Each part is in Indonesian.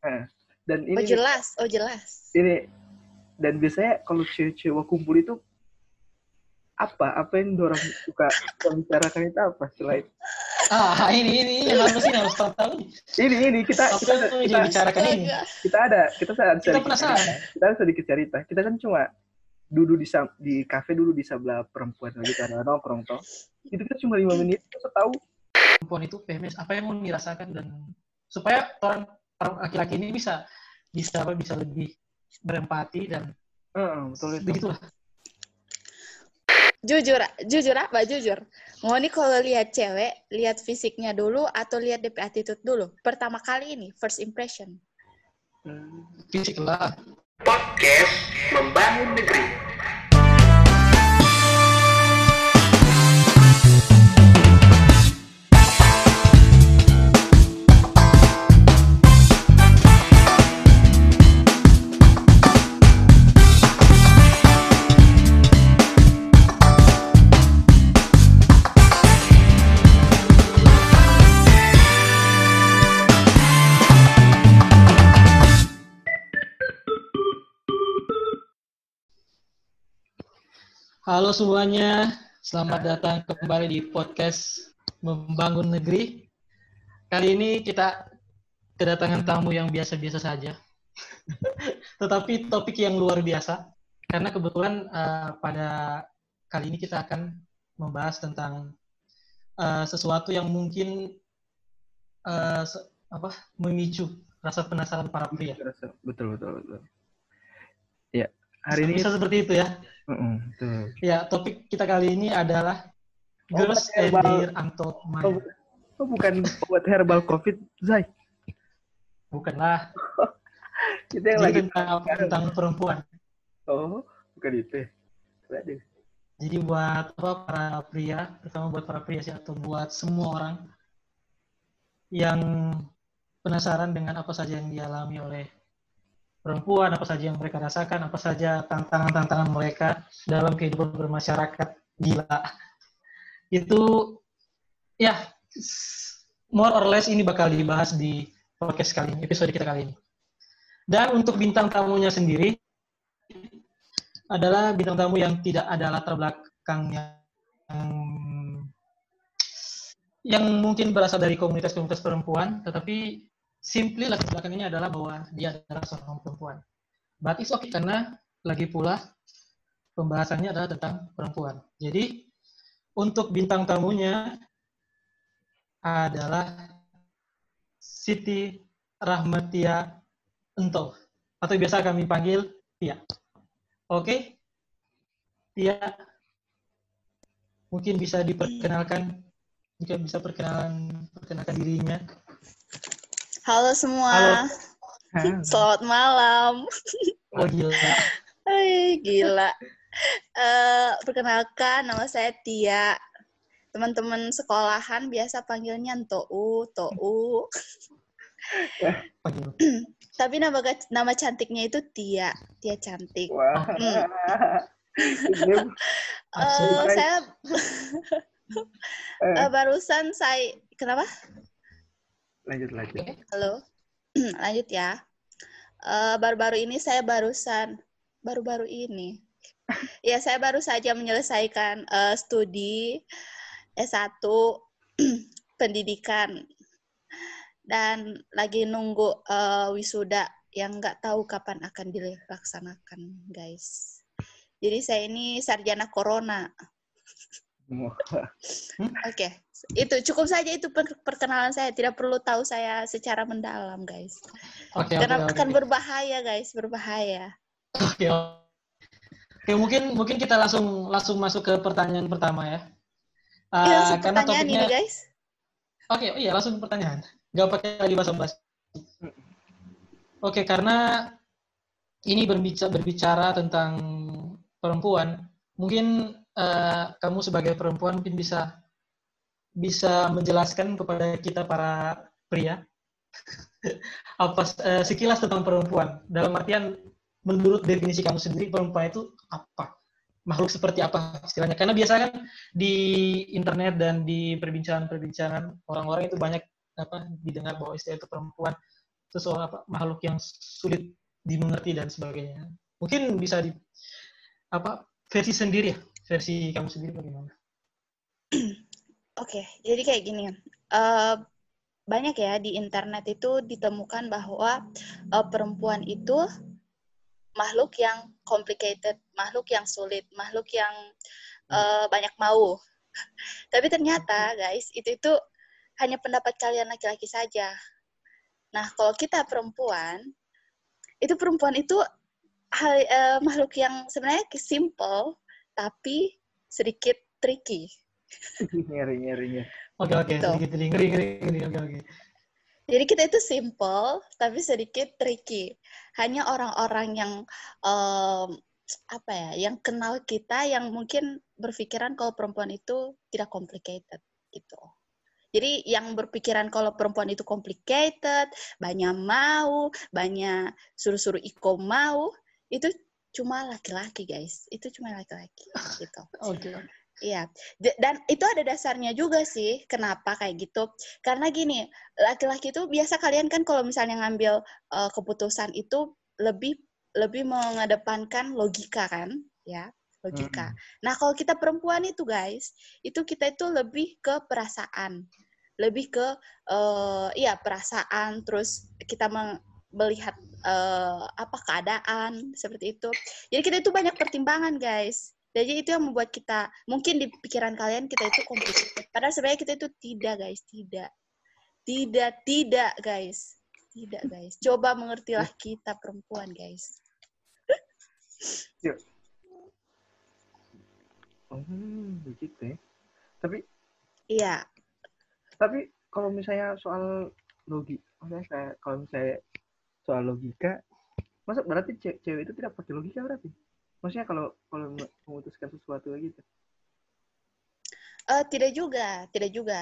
Nah, dan ini Oh jelas, oh jelas. ini dan biasanya kalau cewek-cewek kumpul itu apa? Apa yang dorang suka suka bicarakan itu apa selain? Ah, ini ini yang harus ini harus tahu ini ini kita Apa kita yang mau kita, dibicarakan ini? Kita ada kita ada Kita sedikit penasaran. cerita. kita ada sedikit cerita. Kita kan cuma duduk di di kafe dulu di sebelah perempuan lagi karena nongkrong toh. Itu kita cuma lima menit kita tahu. Perempuan itu PMS apa yang mau dirasakan dan supaya orang laki-laki ini bisa bisa apa bisa lebih berempati dan Heeh, betul itu begitulah. Jujur, jujur apa? Jujur. Mau nih kalau lihat cewek, lihat fisiknya dulu atau lihat DP attitude dulu. Pertama kali ini, first impression. Hmm. Fisik lah. Podcast Membangun Negeri. Halo semuanya, selamat datang kembali di podcast Membangun Negeri. Kali ini kita kedatangan tamu yang biasa-biasa saja, tetapi topik yang luar biasa. Karena kebetulan eh, pada kali ini kita akan membahas tentang eh, sesuatu yang mungkin eh, se- apa memicu rasa penasaran para pria. Betul betul betul ya hari ini Bisa seperti itu ya. Ya, topik kita kali ini adalah Oh, Girls and herbal. Their Untold oh, Mind. bukan- oh, bukan obat herbal covid Zai Bukanlah. kita yang Jadi lagi tentang? Tentang perempuan. oh bukan itu Waduh. Jadi buat apa para pria, terutama buat para pria sih atau buat semua orang yang penasaran dengan apa saja yang dialami oleh perempuan, apa saja yang mereka rasakan, apa saja tantangan-tantangan mereka dalam kehidupan bermasyarakat gila. Itu ya more or less ini bakal dibahas di podcast kali ini, episode kita kali ini. Dan untuk bintang tamunya sendiri adalah bintang tamu yang tidak ada latar belakang yang yang mungkin berasal dari komunitas-komunitas perempuan, tetapi simply latar belakang ini adalah bahwa dia adalah seorang perempuan. But it's okay karena lagi pula pembahasannya adalah tentang perempuan. Jadi untuk bintang tamunya adalah Siti Rahmatia Ento atau biasa kami panggil Tia. Oke, Tia mungkin bisa diperkenalkan jika bisa perkenalan perkenalkan dirinya. Halo semua. Halo. Selamat malam. Oh gila. Hai, gila. Eh, perkenalkan, nama saya Tia. Teman-teman sekolahan biasa panggilnya Tou, Tou. Tapi nama nama cantiknya itu Tia, Tia cantik. wah Hmm. Ini, Eh, saya eh, barusan saya kenapa? Lanjut lanjut Halo. Lanjut ya. Eh, baru-baru ini saya barusan baru-baru ini. ya, saya baru saja menyelesaikan eh, studi S1 pendidikan dan lagi nunggu eh, wisuda yang nggak tahu kapan akan dilaksanakan, guys. Jadi saya ini sarjana corona. Oke, itu cukup saja itu per- perkenalan saya. Tidak perlu tahu saya secara mendalam, guys. Oke, Karena oke. akan berbahaya, guys, berbahaya. Oke, oke. mungkin mungkin kita langsung langsung masuk ke pertanyaan pertama ya. Ah, langsung karena pertanyaan topiknya, ini, guys. Oke, oh iya langsung pertanyaan. Gak pakai lagi basa-basi. Oke, karena ini berbicara, berbicara tentang perempuan, mungkin eh, kamu sebagai perempuan mungkin bisa bisa menjelaskan kepada kita para pria apa eh, sekilas tentang perempuan. Dalam artian menurut definisi kamu sendiri perempuan itu apa? Makhluk seperti apa istilahnya? Karena biasa kan di internet dan di perbincangan-perbincangan orang-orang itu banyak apa didengar bahwa istilah itu perempuan seseorang apa makhluk yang sulit dimengerti dan sebagainya. Mungkin bisa di apa versi sendiri ya, versi kamu sendiri bagaimana? Oke, jadi kayak gini. Eh, banyak ya di internet itu ditemukan bahwa eh, perempuan itu makhluk yang complicated, makhluk yang sulit, makhluk yang eh, banyak mau. Tapi ternyata, guys, itu itu hanya pendapat kalian laki-laki saja. Nah, kalau kita perempuan, itu perempuan itu hal eh, makhluk yang sebenarnya simple tapi sedikit tricky. Ngeri, ngeri, ngeri. Oke oke Gitu. sedikit ngeri ngeri ngeri oke oke. Jadi kita itu simple tapi sedikit tricky. Hanya orang-orang yang em, apa ya, yang kenal kita yang mungkin berpikiran kalau perempuan itu tidak complicated gitu. Jadi yang berpikiran kalau perempuan itu complicated, banyak mau, banyak suruh-suruh iko mau, itu cuma laki-laki guys. Itu cuma laki-laki gitu. Oke oke. Iya, dan itu ada dasarnya juga sih. Kenapa kayak gitu? Karena gini, laki-laki itu biasa kalian kan kalau misalnya ngambil eh, keputusan itu lebih lebih mengedepankan logika kan, ya logika. Nah kalau kita perempuan itu guys, itu kita itu lebih ke perasaan, lebih ke eh iya perasaan, terus kita meng- melihat eh, apa keadaan seperti itu. Jadi kita itu banyak pertimbangan guys. Jadi itu yang membuat kita mungkin di pikiran kalian kita itu complicated. Padahal sebenarnya kita itu tidak guys, tidak, tidak, tidak guys, tidak guys. Coba mengertilah kita perempuan guys. Hmm, begitu ya. Tapi Iya, tapi kalau misalnya soal logi, maksudnya saya kalau misalnya soal logika, masa berarti ce- cewek itu tidak pakai logika berarti? Maksudnya kalau kalau me- memutuskan sesuatu gitu. Eh, tidak juga, tidak juga.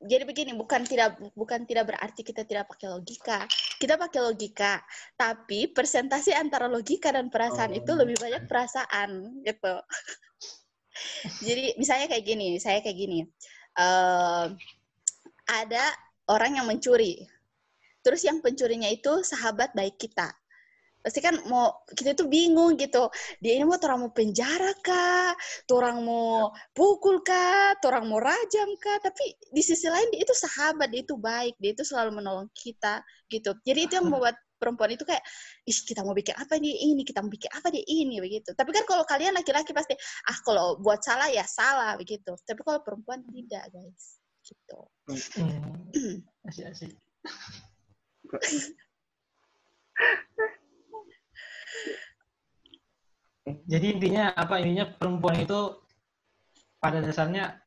Jadi begini, bukan tidak bukan tidak berarti kita tidak pakai logika. Kita pakai logika, tapi persentase antara logika dan perasaan Oh. itu lebih banyak perasaan gitu. Jadi misalnya kayak gini, saya kayak gini. Eh, ada orang yang mencuri. Terus yang pencurinya itu sahabat baik kita. Pasti kan mau kita itu bingung gitu. Dia ini mau orang mau penjara kah? orang mau pukul kah, orang mau rajam kah, tapi di sisi lain dia itu sahabat, dia itu baik, dia itu selalu menolong kita gitu. Jadi itu yang membuat perempuan itu kayak, ih kita mau bikin apa dia ini, kita mau bikin apa dia ini begitu. Tapi kan kalau kalian laki-laki pasti, ah kalau buat salah ya salah begitu. Tapi kalau perempuan tidak guys, gitu. Hmm. Asik asik. Jadi intinya apa intinya perempuan itu pada dasarnya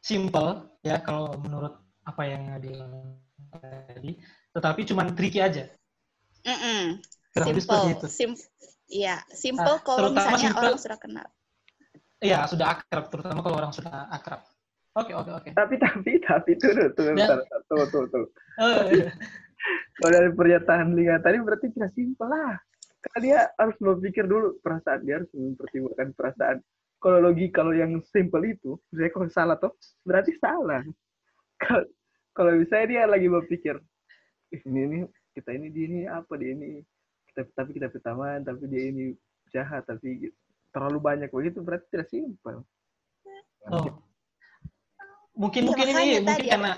simple ya kalau menurut apa yang bilang tadi, tetapi cuma tricky aja. Lebih seperti Simple, itu. sim, iya simple Ah, kalau misalnya simple- orang sudah kenal. Iya sudah akrab, terutama kalau orang sudah akrab. Oke oke oke. Tapi tapi tapi tunggu tunggu Ya. bentar, tunggu tunggu tunggu. Oh, iya. Kalau dari pernyataan Linga tadi berarti tidak simpel lah. Karena dia harus berpikir dulu perasaan dia harus mempertimbangkan perasaan. Kalau logi kalau yang simple itu, saya kalau salah toh berarti salah. Kalau kalau misalnya dia lagi berpikir, "Ih, ini ini kita ini dia ini apa dia ini kita tapi kita pertama tapi dia ini jahat tapi gitu. terlalu banyak begitu berarti tidak simpel. Oh. Mungkin Iya, mungkin ini mungkin karena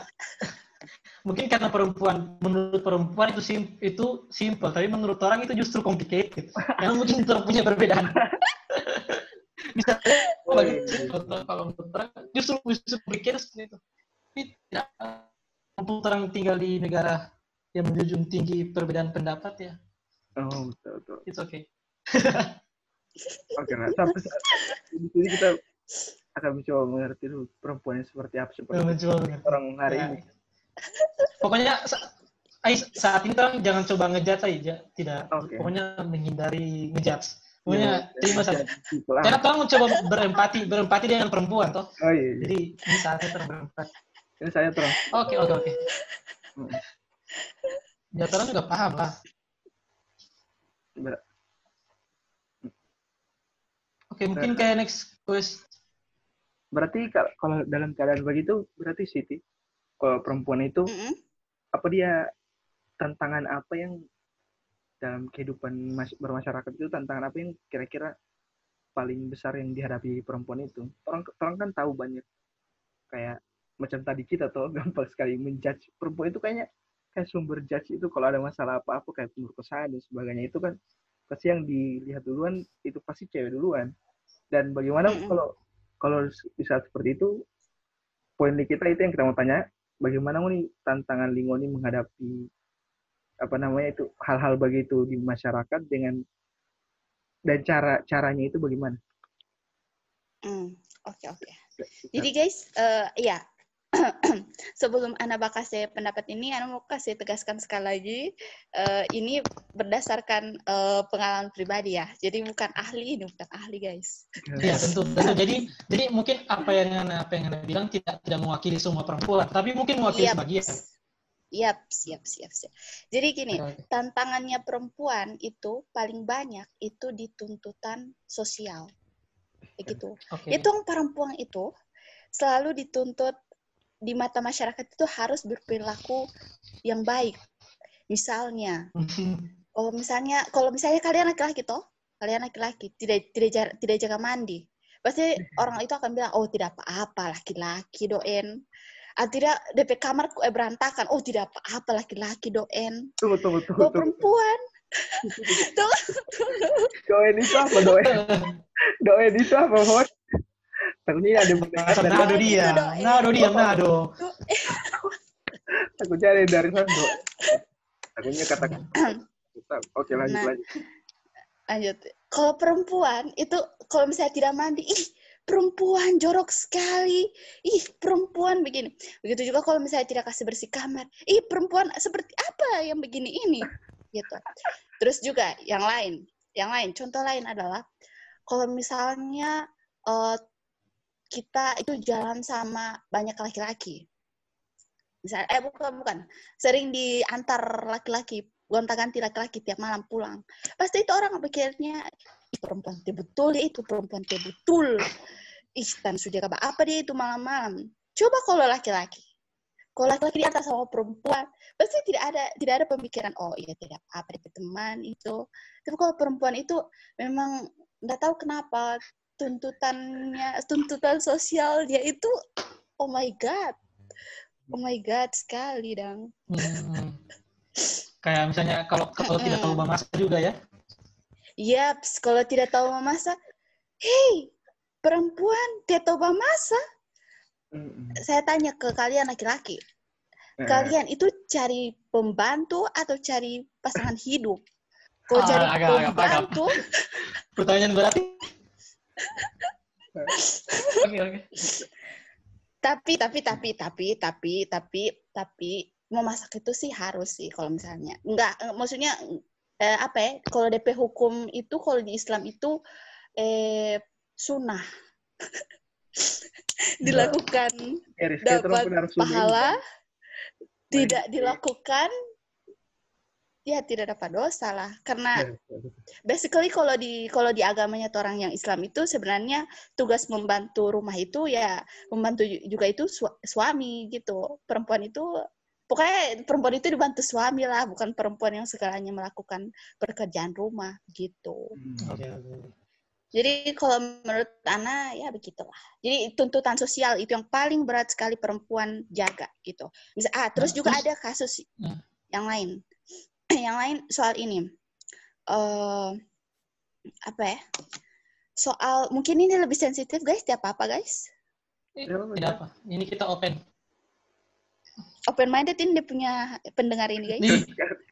mungkin karena perempuan menurut perempuan itu sim, itu simple tapi menurut orang itu justru complicated. Karena mungkin orang punya perbedaan. Oh, bagi- iya, iya. kalau menurut orang justru justru berpikir seperti itu. Tapi tidak mumpung orang tinggal di negara yang menjunjung tinggi perbedaan pendapat ya, Oh, betul betul. it's okay. Oke, nah, sampai saat di sini kita akan mencoba mengerti dulu perempuan seperti apa seperti orang hari Ya. ini. Pokoknya saat ini orang jangan coba ngejudge aja, tidak. Oke. Pokoknya menghindari ngejudge. Pokoknya terima saja. Karena orang mencoba berempati, berempati dengan perempuan toh. Oh iya, iya. Jadi ini saatnya terang berempati. Ini saya terang. Oke, oke, oke. Hmm. Ya juga paham lah. Ber- Oke, mungkin kayak next question. Berarti kal- kalau dalam keadaan begitu berarti Siti kalau perempuan itu Mm-mm. apa dia tantangan apa yang dalam kehidupan mas- bermasyarakat itu tantangan apa yang kira-kira paling besar yang dihadapi perempuan itu? Orang orang kan tahu banyak. Kayak macam tadi kita tuh gampang sekali menjudge. Perempuan itu kayaknya kayak sumber judge itu kalau ada masalah apa-apa kayak pemerkosaan dan sebagainya itu kan pasti yang dilihat duluan itu pasti cewek duluan. Dan bagaimana kalau kalau di saat seperti itu poin di kita itu yang kita mau tanya bagaimana nih tantangan Lingo ini menghadapi apa namanya itu hal-hal begitu di masyarakat dengan dan cara caranya itu bagaimana? Hmm, oke oke. Jadi guys, eh ya sebelum Ana kasih pendapat ini, Ana mau kasih tegaskan sekali lagi, eh, ini berdasarkan eh, pengalaman pribadi ya. Jadi bukan ahli, ini bukan ahli guys. Iya tentu, tentu. Jadi, jadi mungkin apa yang yang Anda bilang tidak tidak mewakili semua perempuan, tapi mungkin mewakili Yap. sebagian. Yap, siap, siap, siap. Jadi gini, tantangannya perempuan itu paling banyak itu di tuntutan sosial. Begitu. Oke. Itu yang perempuan itu selalu dituntut di mata masyarakat itu harus berperilaku yang baik. Misalnya, kalau misalnya kalau misalnya kalian laki-laki toh, kalian laki-laki tidak tidak tidak jaga mandi. Pasti orang itu akan bilang, "Oh, tidak apa-apa laki-laki doen." Ah, tidak DP kamar eh, berantakan. Oh, tidak apa-apa laki-laki doen. Tunggu, tunggu, tunggu, Kalau tunggu. perempuan, tuh, Doen itu apa doen? Doen itu apa, Hot? Takutnya ada dari nado dia, nado dia, nado. takutnya ada yang dari sana. Do. Takutnya kata Oke, lanjut Nah. lanjut. lanjut. Kalau perempuan itu kalau misalnya tidak mandi, ih perempuan jorok sekali, ih perempuan begini. Begitu juga kalau misalnya tidak kasih bersih kamar, ih perempuan seperti apa yang begini ini, gitu. Terus juga yang lain, yang lain, contoh lain adalah kalau misalnya eh, kita itu jalan sama banyak laki-laki, misalnya eh bukan bukan, sering diantar laki-laki gonta-ganti laki-laki tiap malam pulang. Pasti itu orang pikirnya, perempuan teh betul ya itu perempuan teh betul. Ih, dan sudah kabar apa dia itu malam-malam. Coba kalau laki-laki. Kalau laki-laki diantar sama perempuan, pasti tidak ada tidak ada pemikiran, oh iya tidak apa dia teman itu. Tapi kalau perempuan itu memang nggak tahu kenapa tuntutannya tuntutan sosial dia itu oh my god oh my god sekali dong Hmm. Kayak misalnya kalau kalau tidak tahu memasak juga ya. Yaps, kalau tidak tahu memasak, hei, perempuan tidak tahu memasak. Mm-mm. Saya tanya ke kalian laki-laki, kalian itu cari pembantu atau cari pasangan hidup? Kalau Ah, cari agak- agak- agak. pembantu, Pertanyaan berarti. Oke oke. tapi tapi tapi tapi tapi tapi tapi memasak itu sih harus sih kalau misalnya. Enggak eh, maksudnya eh, apa ya kalau DP hukum itu kalau di Islam itu eh sunnah. Dilakukan Eris, kita dapat pahala. Tidak dilakukan ya tidak dapat dosa lah. Karena basically kalau di kalau di agamanya tuh orang yang Islam itu sebenarnya tugas membantu rumah itu ya membantu ju- juga itu su- suami gitu. Perempuan itu pokoknya perempuan itu dibantu suami lah bukan perempuan yang segalanya melakukan pekerjaan rumah gitu. Hmm. Oke. jadi kalau menurut Ana ya begitulah. Jadi tuntutan sosial itu yang paling berat sekali perempuan jaga gitu. Bisa ah terus Nah, juga ada kasus Hmm. yang lain yang lain soal ini eh apa ya soal mungkin ini lebih sensitif guys tidak apa apa guys Tidak apa. Ini kita open. open minded ini dia punya pendengar ini guys Nih,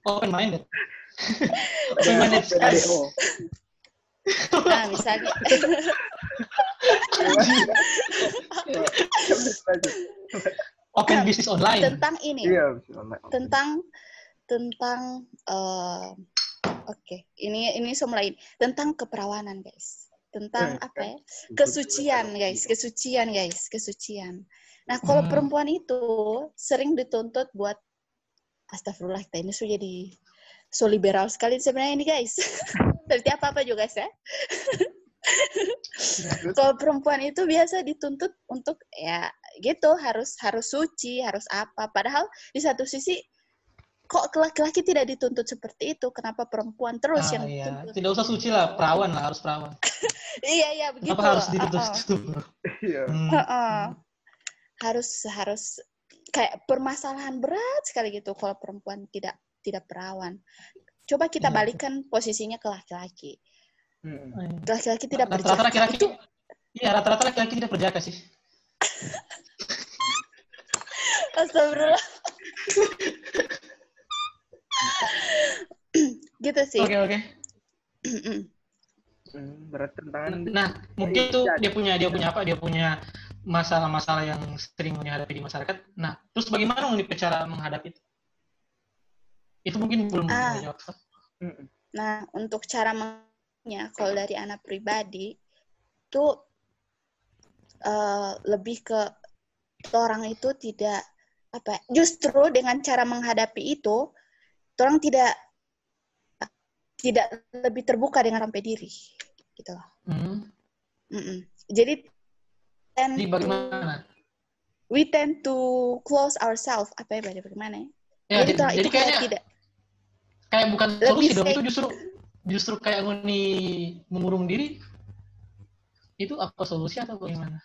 open minded. Open minded. Nah misalnya Open business online. tentang ini Iya, bisa online. tentang tentang eh oke ini ini semua lain. Tentang keperawanan guys. Tentang Eh, apa ya? kesucian guys. kesucian guys. Kesucian. Nah kalau Hmm. perempuan itu sering dituntut buat astagfirullah kita ini sudah jadi so liberal sekali sebenarnya ini guys. Seperti apa apa juga guys ya? Kalau perempuan itu biasa dituntut untuk ya gitu harus harus suci harus apa. Padahal di satu sisi kok laki-laki tidak dituntut seperti itu? Kenapa perempuan terus Ah, yang iya. dituntut? Tidak usah suci lah, perawan lah, harus perawan. Iya, iya begitu. Kenapa harus ditutup Heeh. tutup? Iya. Hmm. Heeh. Harus harus kayak permasalahan berat sekali gitu kalau perempuan tidak tidak perawan. Coba kita Iya. balikan posisinya ke laki-laki. Mm-mm. Laki-laki tidak Rata-rata berjaka laki-laki itu Iya, rata-rata laki-laki tidak berjaka sih. astagfirullah. gitu sih. Oke, oke. Hmm, berat tantangan. Nah, mungkin itu Iya. dia punya dia punya apa? Dia punya masalah-masalah yang sering dihadapi di masyarakat. Nah, terus bagaimana nih cara menghadapi itu? Itu mungkin belum Ah. Nah, untuk cara mengennya, kalau dari anak pribadi, itu eh, lebih ke orang itu tidak apa? ya, Justru dengan cara menghadapi itu, orang tidak tidak lebih terbuka dengan sampai diri, gitu. loh. Mm-mm. Jadi, tend Jadi to- bagaimana? we tend to close ourselves. Apa ya? Bagaimana? ya? Ya, jadi, jadi, jadi itu kayak kayaknya tidak kayak bukan solusi dong, itu justru justru kayak nguni mengurung diri. Itu apa solusi atau bagaimana?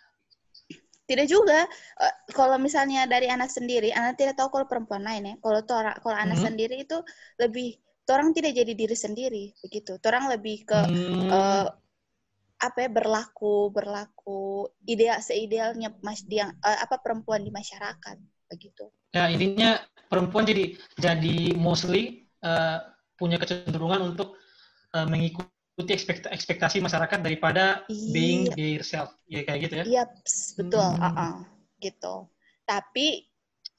Tidak juga. Eh, kalau misalnya dari anak sendiri, anak tidak tahu kalau perempuan lain ya. Kalau tora, kalau anak Mhm. sendiri itu lebih, orang tidak jadi diri sendiri begitu. Orang lebih ke Hmm. eh, apa ya berlaku berlaku ideal seidealnya mas dia eh, apa perempuan di masyarakat begitu. Ya, intinya perempuan jadi jadi mostly eh, punya kecenderungan untuk eh, mengikuti ekspekt- ekspektasi masyarakat daripada being Iya. their self. Ya kayak gitu ya. Iya, betul, Hmm. uh-uh, gitu. Tapi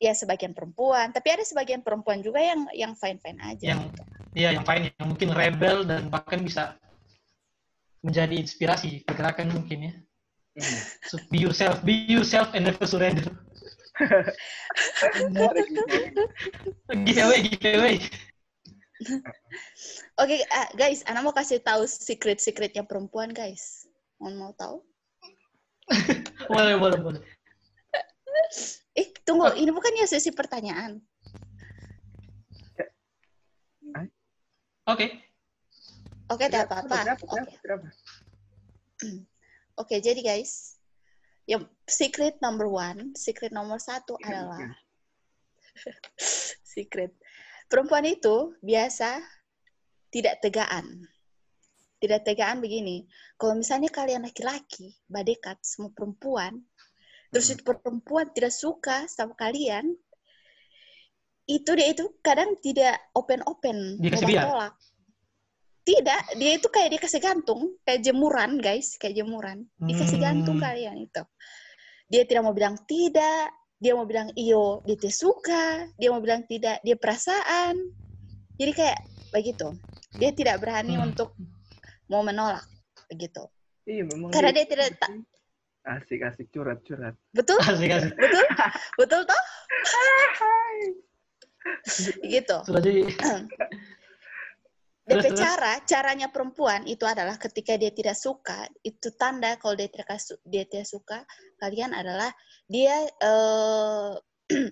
ya sebagian perempuan, tapi ada sebagian perempuan juga yang yang fine fine aja. Yang ya yang fine yang mungkin rebel dan bahkan bisa menjadi inspirasi pergerakan mungkin ya. Mm. So, be yourself, be yourself and never surrender. Giveaway, giveaway. Oke, ah, guys, Ana mau kasih tahu secret-secretnya perempuan, guys. Mau mau tahu? Boleh, boleh, boleh. Eh, tunggu, ini bukan ya sesi pertanyaan. Oke. Oke, tidak apa-apa. Oke. jadi guys, yang secret number one, secret nomor satu adalah secret. Perempuan itu biasa tidak tegaan. Tidak tegaan begini. Kalau misalnya kalian laki-laki, badekat sama perempuan, terus Hmm. itu perempuan tidak suka sama kalian, itu dia itu kadang tidak open-open, tolak. Tidak, dia itu kayak dikasih gantung, kayak jemuran, guys, kayak jemuran. Dikasih gantung Hmm. kalian itu. Dia tidak mau bilang tidak, dia mau bilang iyo, dia tidak suka, dia mau bilang tidak, dia perasaan. Jadi kayak begitu. Dia tidak berani Hmm. untuk mau menolak begitu. Iya, memang Karena dia tidak tak- Asik, asik, curhat, curhat. Betul? Asik, asik. Betul? Betul toh? Gitu. Sudah terus? cara, caranya perempuan itu adalah ketika dia tidak suka, itu tanda kalau dia tidak dia tidak suka kalian adalah dia eh,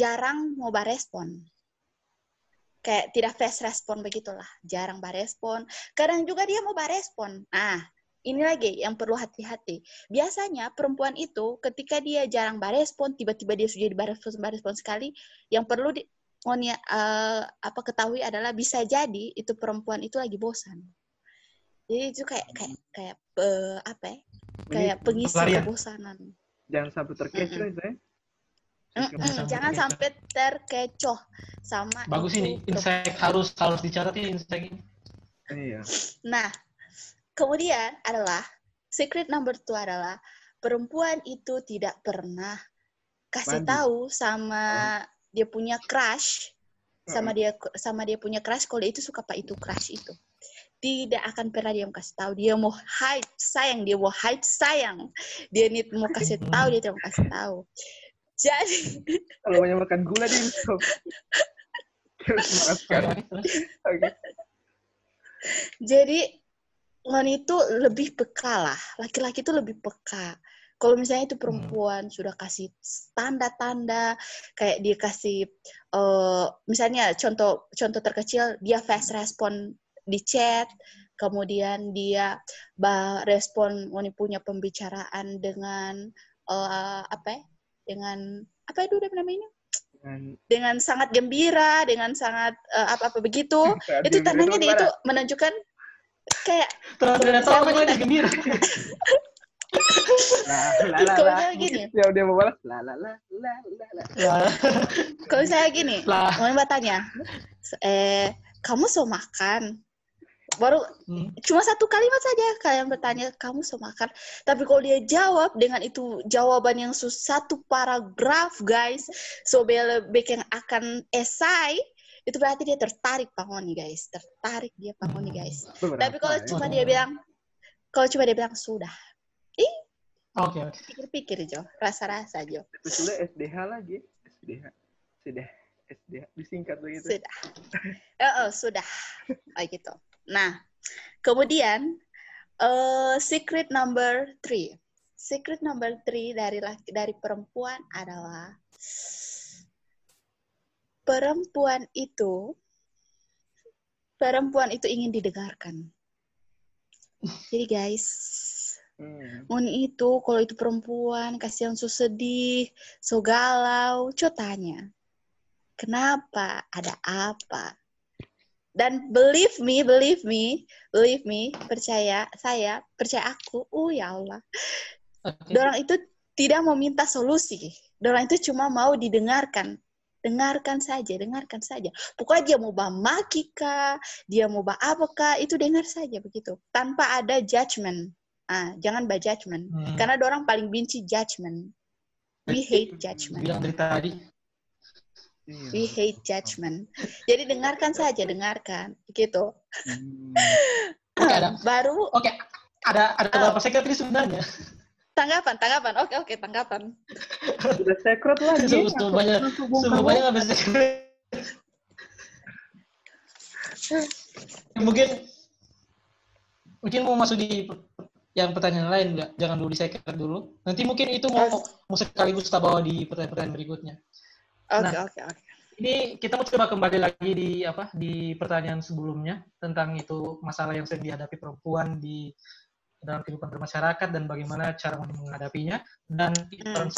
jarang mau barespon. Kayak tidak fast respon begitulah, jarang barespon. Kadang juga dia mau barespon. Nah, ini lagi yang perlu hati-hati. Biasanya perempuan itu ketika dia jarang barespon, tiba-tiba dia sudah barespon barespon sekali, yang perlu di, Monia eh, apa ketahui adalah bisa jadi itu perempuan itu lagi bosan. Jadi itu kayak kayak kayak eh, apa ya? Kayak pengisi pelarian. kebosanan. Jangan sampai terkecoh itu ya. Mm-mm, sampai Jangan terkecoh. sampai terkecoh sama Bagus itu ini insight harus harus dicatat ini insight ini. Iya. Nah, kemudian adalah secret number two adalah perempuan itu tidak pernah kasih Mandi. tahu sama dia punya crush sama dia sama dia punya crush kalau dia itu suka apa itu crush itu. Tidak akan pernah dia mau kasih tahu. Dia mau hide sayang. Dia mau hide sayang. Dia nih mau kasih tahu dia tidak mau kasih tahu. Jadi Kalau banyak makan gula dia stop. Jadi Ngon itu lebih peka lah. Laki-laki itu lebih peka. Kalau misalnya itu perempuan sudah kasih tanda-tanda kayak dia kasih eh misalnya contoh contoh terkecil dia fast respon di chat, kemudian dia respon punya pembicaraan dengan eh apa ya? Dengan apa itu namanya? Dengan Dengan sangat gembira, dengan sangat eh, apa-apa begitu. Itu tandanya dia itu menunjukkan kayak apa dia gembira. Kalau misalnya gini. Ya dia mau balas. Lah. Kalau saya gini, mau bertanya, eh kamu so makan? Baru Hmm. cuma satu kalimat saja kalian bertanya kamu so makan. Tapi kalau dia jawab dengan itu jawaban yang satu paragraf guys, so bele bikin akan esai itu berarti dia tertarik pangoni guys, tertarik dia pangoni guys. Tapi kalau cuma dia bilang, kalau cuma dia bilang sudah, Oke, oke. pikir-pikir Jo, rasa-rasa Jo. Itu sudah SDH lagi. SDH. Sudah. SDH. Disingkat begitu. Sudah. Eh, eh, sudah. Kayak gitu. Nah, kemudian eh secret number three. Secret number three dari laki, dari perempuan adalah perempuan itu perempuan itu ingin didengarkan. Jadi guys, Hmm. Moni itu kalau itu perempuan kasihan so sedih, so galau, co tanya. Kenapa? Ada apa? Dan believe me, believe me, believe me, percaya saya, percaya aku, oh ya Allah. Oke. Dorang itu tidak mau minta solusi. Dorang itu cuma mau didengarkan. Dengarkan saja, dengarkan saja. Pokoknya dia mau bah maki kah, dia mau bah apa kah, itu dengar saja begitu. Tanpa ada judgment. Ah, jangan bah judgment. Hmm. Karena dorang paling benci judgment. We hate judgment. bilang dari tadi. Iya. We hate judgment. Jadi dengarkan saja, dengarkan. Begitu. Hmm. Oke, ada. Baru Oke, ada ada Oh. beberapa sekretari sebenarnya. tanggapan, tanggapan. Oke, oke, tanggapan. Sudah secret lagi. Semua semua banyak semua banyak ngambil sekretari. mungkin mungkin mau masuk di yang pertanyaan lain nggak? Jangan dulu di secret dulu. Nanti mungkin itu mau mau sekaligus kita bawa di pertanyaan-pertanyaan berikutnya. Oke, Nah. oke, oke. Ini kita mau coba kembali lagi di apa di pertanyaan sebelumnya tentang itu masalah yang sering dihadapi perempuan di dalam kehidupan bermasyarakat dan bagaimana cara menghadapinya dan Hmm.